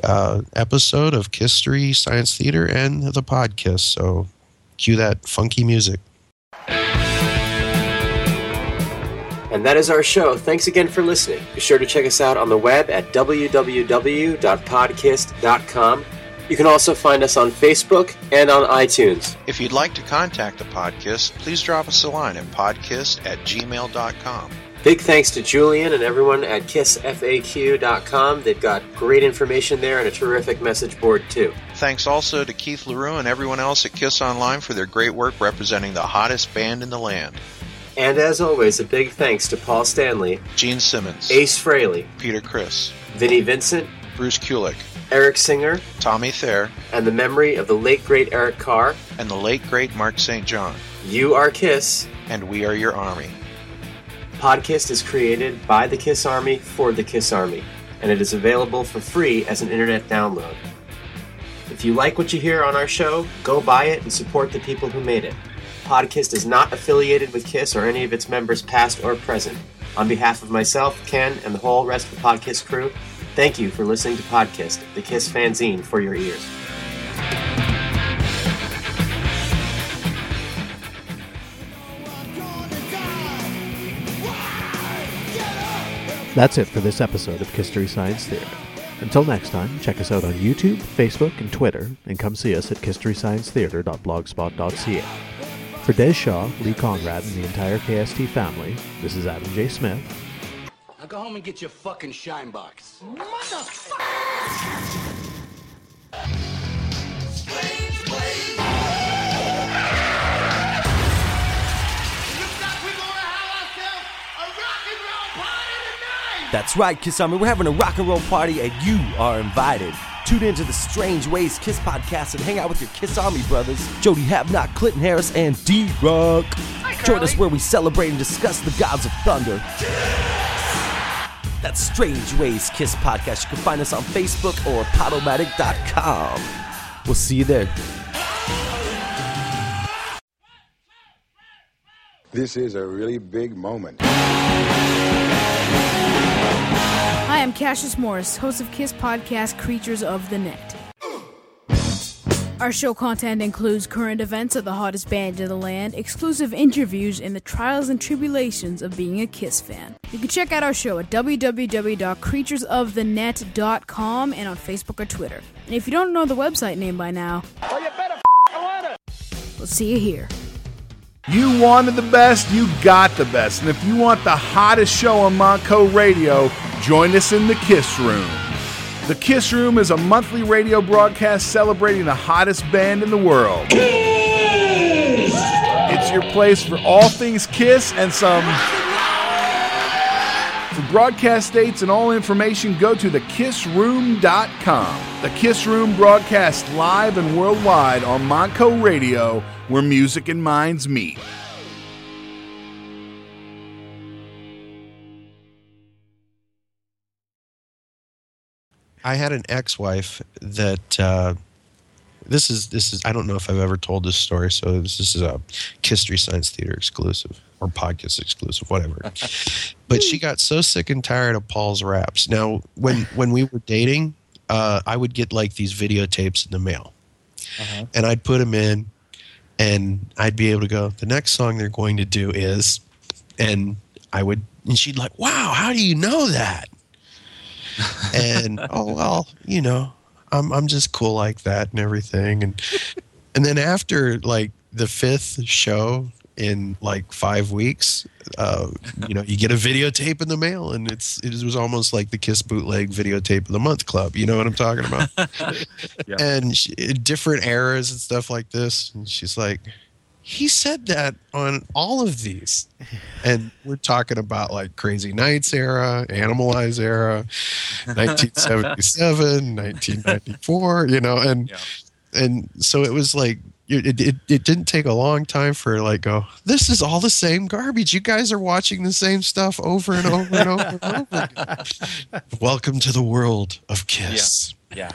Speaker 4: uh, episode of Kisstory Science Theater and the podcast. So cue that funky music.
Speaker 8: And that is our show. Thanks again for listening. Be sure to check us out on the web at www.podcast.com. You can also find us on Facebook and on iTunes.
Speaker 4: If you'd like to contact the podcast, please drop us a line at podcast at gmail.com.
Speaker 8: Big thanks to Julian and everyone at kissfaq.com. They've got great information there and a terrific message board, too.
Speaker 4: Thanks also to Keith LaRue and everyone else at Kiss Online for their great work representing the hottest band in the land.
Speaker 8: And as always, a big thanks to Paul Stanley,
Speaker 4: Gene Simmons,
Speaker 8: Ace Frehley,
Speaker 4: Peter Criss,
Speaker 8: Vinnie Vincent,
Speaker 4: Bruce Kulick,
Speaker 8: Eric Singer,
Speaker 4: Tommy Thayer,
Speaker 8: and the memory of the late great Eric Carr.
Speaker 4: and the late great Mark St. John.
Speaker 8: You are Kiss.
Speaker 4: And we are your army.
Speaker 8: Podcast is created by the Kiss Army for the Kiss Army, and it is available for free as an internet download. If you like what you hear on our show, go buy it and support the people who made it. Podcast is not affiliated with Kiss or any of its members, past or present. On behalf of myself, Ken, and the whole rest of the Podcast crew, thank you for listening to Podcast, the Kiss fanzine for your ears.
Speaker 5: That's it for this episode of Kisstory Science Theater. Until next time, check us out on YouTube, Facebook, and Twitter, and come see us at kisstorysciencetheater.blogspot.ca. For Des Shaw, Lee Conrad, and the entire KST family, this is Adam J. Smith.
Speaker 9: Now go home and get your fucking shine box.
Speaker 10: That's right, Kiss Army. We're having a rock and roll party, and you are invited. Tune into the Strange Ways Kiss podcast and hang out with your Kiss Army brothers, Jody Havnock, Clinton Harris, and D Rock. Join us where we celebrate and discuss the gods of thunder. That's Strange Ways Kiss podcast. You can find us on Facebook or Podomatic.com. We'll see you there.
Speaker 11: This is a really big moment.
Speaker 12: Hi, I'm Cassius Morris, host of Kiss podcast Creatures of the Net. Our show content includes current events of the hottest band in the land, exclusive interviews, and the trials and tribulations of being a Kiss fan. You can check out our show at www.creaturesofthenet.com and on Facebook or Twitter. And if you don't know the website name by now,
Speaker 9: Well, you better learn it.
Speaker 12: we'll see you here.
Speaker 13: You wanted the best, you got the best. And if you want the hottest show on Monco Radio, join us in the Kiss Room. The Kiss Room is a monthly radio broadcast celebrating the hottest band in the world. Kiss! It's your place for all things Kiss and some. For broadcast dates and all information, go to thekissroom.com. The Kiss Room broadcasts live and worldwide on Monco Radio, where music and minds meet.
Speaker 4: I had an ex-wife that uh, this is this is I don't know if I've ever told this story, so this, this is a Kisstory Science Theater exclusive or podcast exclusive, whatever. but she got so sick and tired of Paul's raps. Now, when when we were dating, uh, I would get like these videotapes in the mail, and I'd put them in, and I'd be able to go. The next song they're going to do is, and I would, and she'd like, "Wow, how do you know that?" and oh well, you know, I'm I'm just cool like that and everything. And and then after like the fifth show in like five weeks, uh, you know, you get a videotape in the mail, and it's it was almost like the Kiss bootleg videotape of the month club. You know what I'm talking about? And she, different eras and stuff like this. And she's like. He said that on all of these. And we're talking about like Crazy Nights era, Animalize era, 1977, 1994, you know, and and so it was like it, it, it didn't take a long time for like go this is all the same garbage. You guys are watching the same stuff over and over and over and over welcome to the world of kiss.
Speaker 6: Yeah.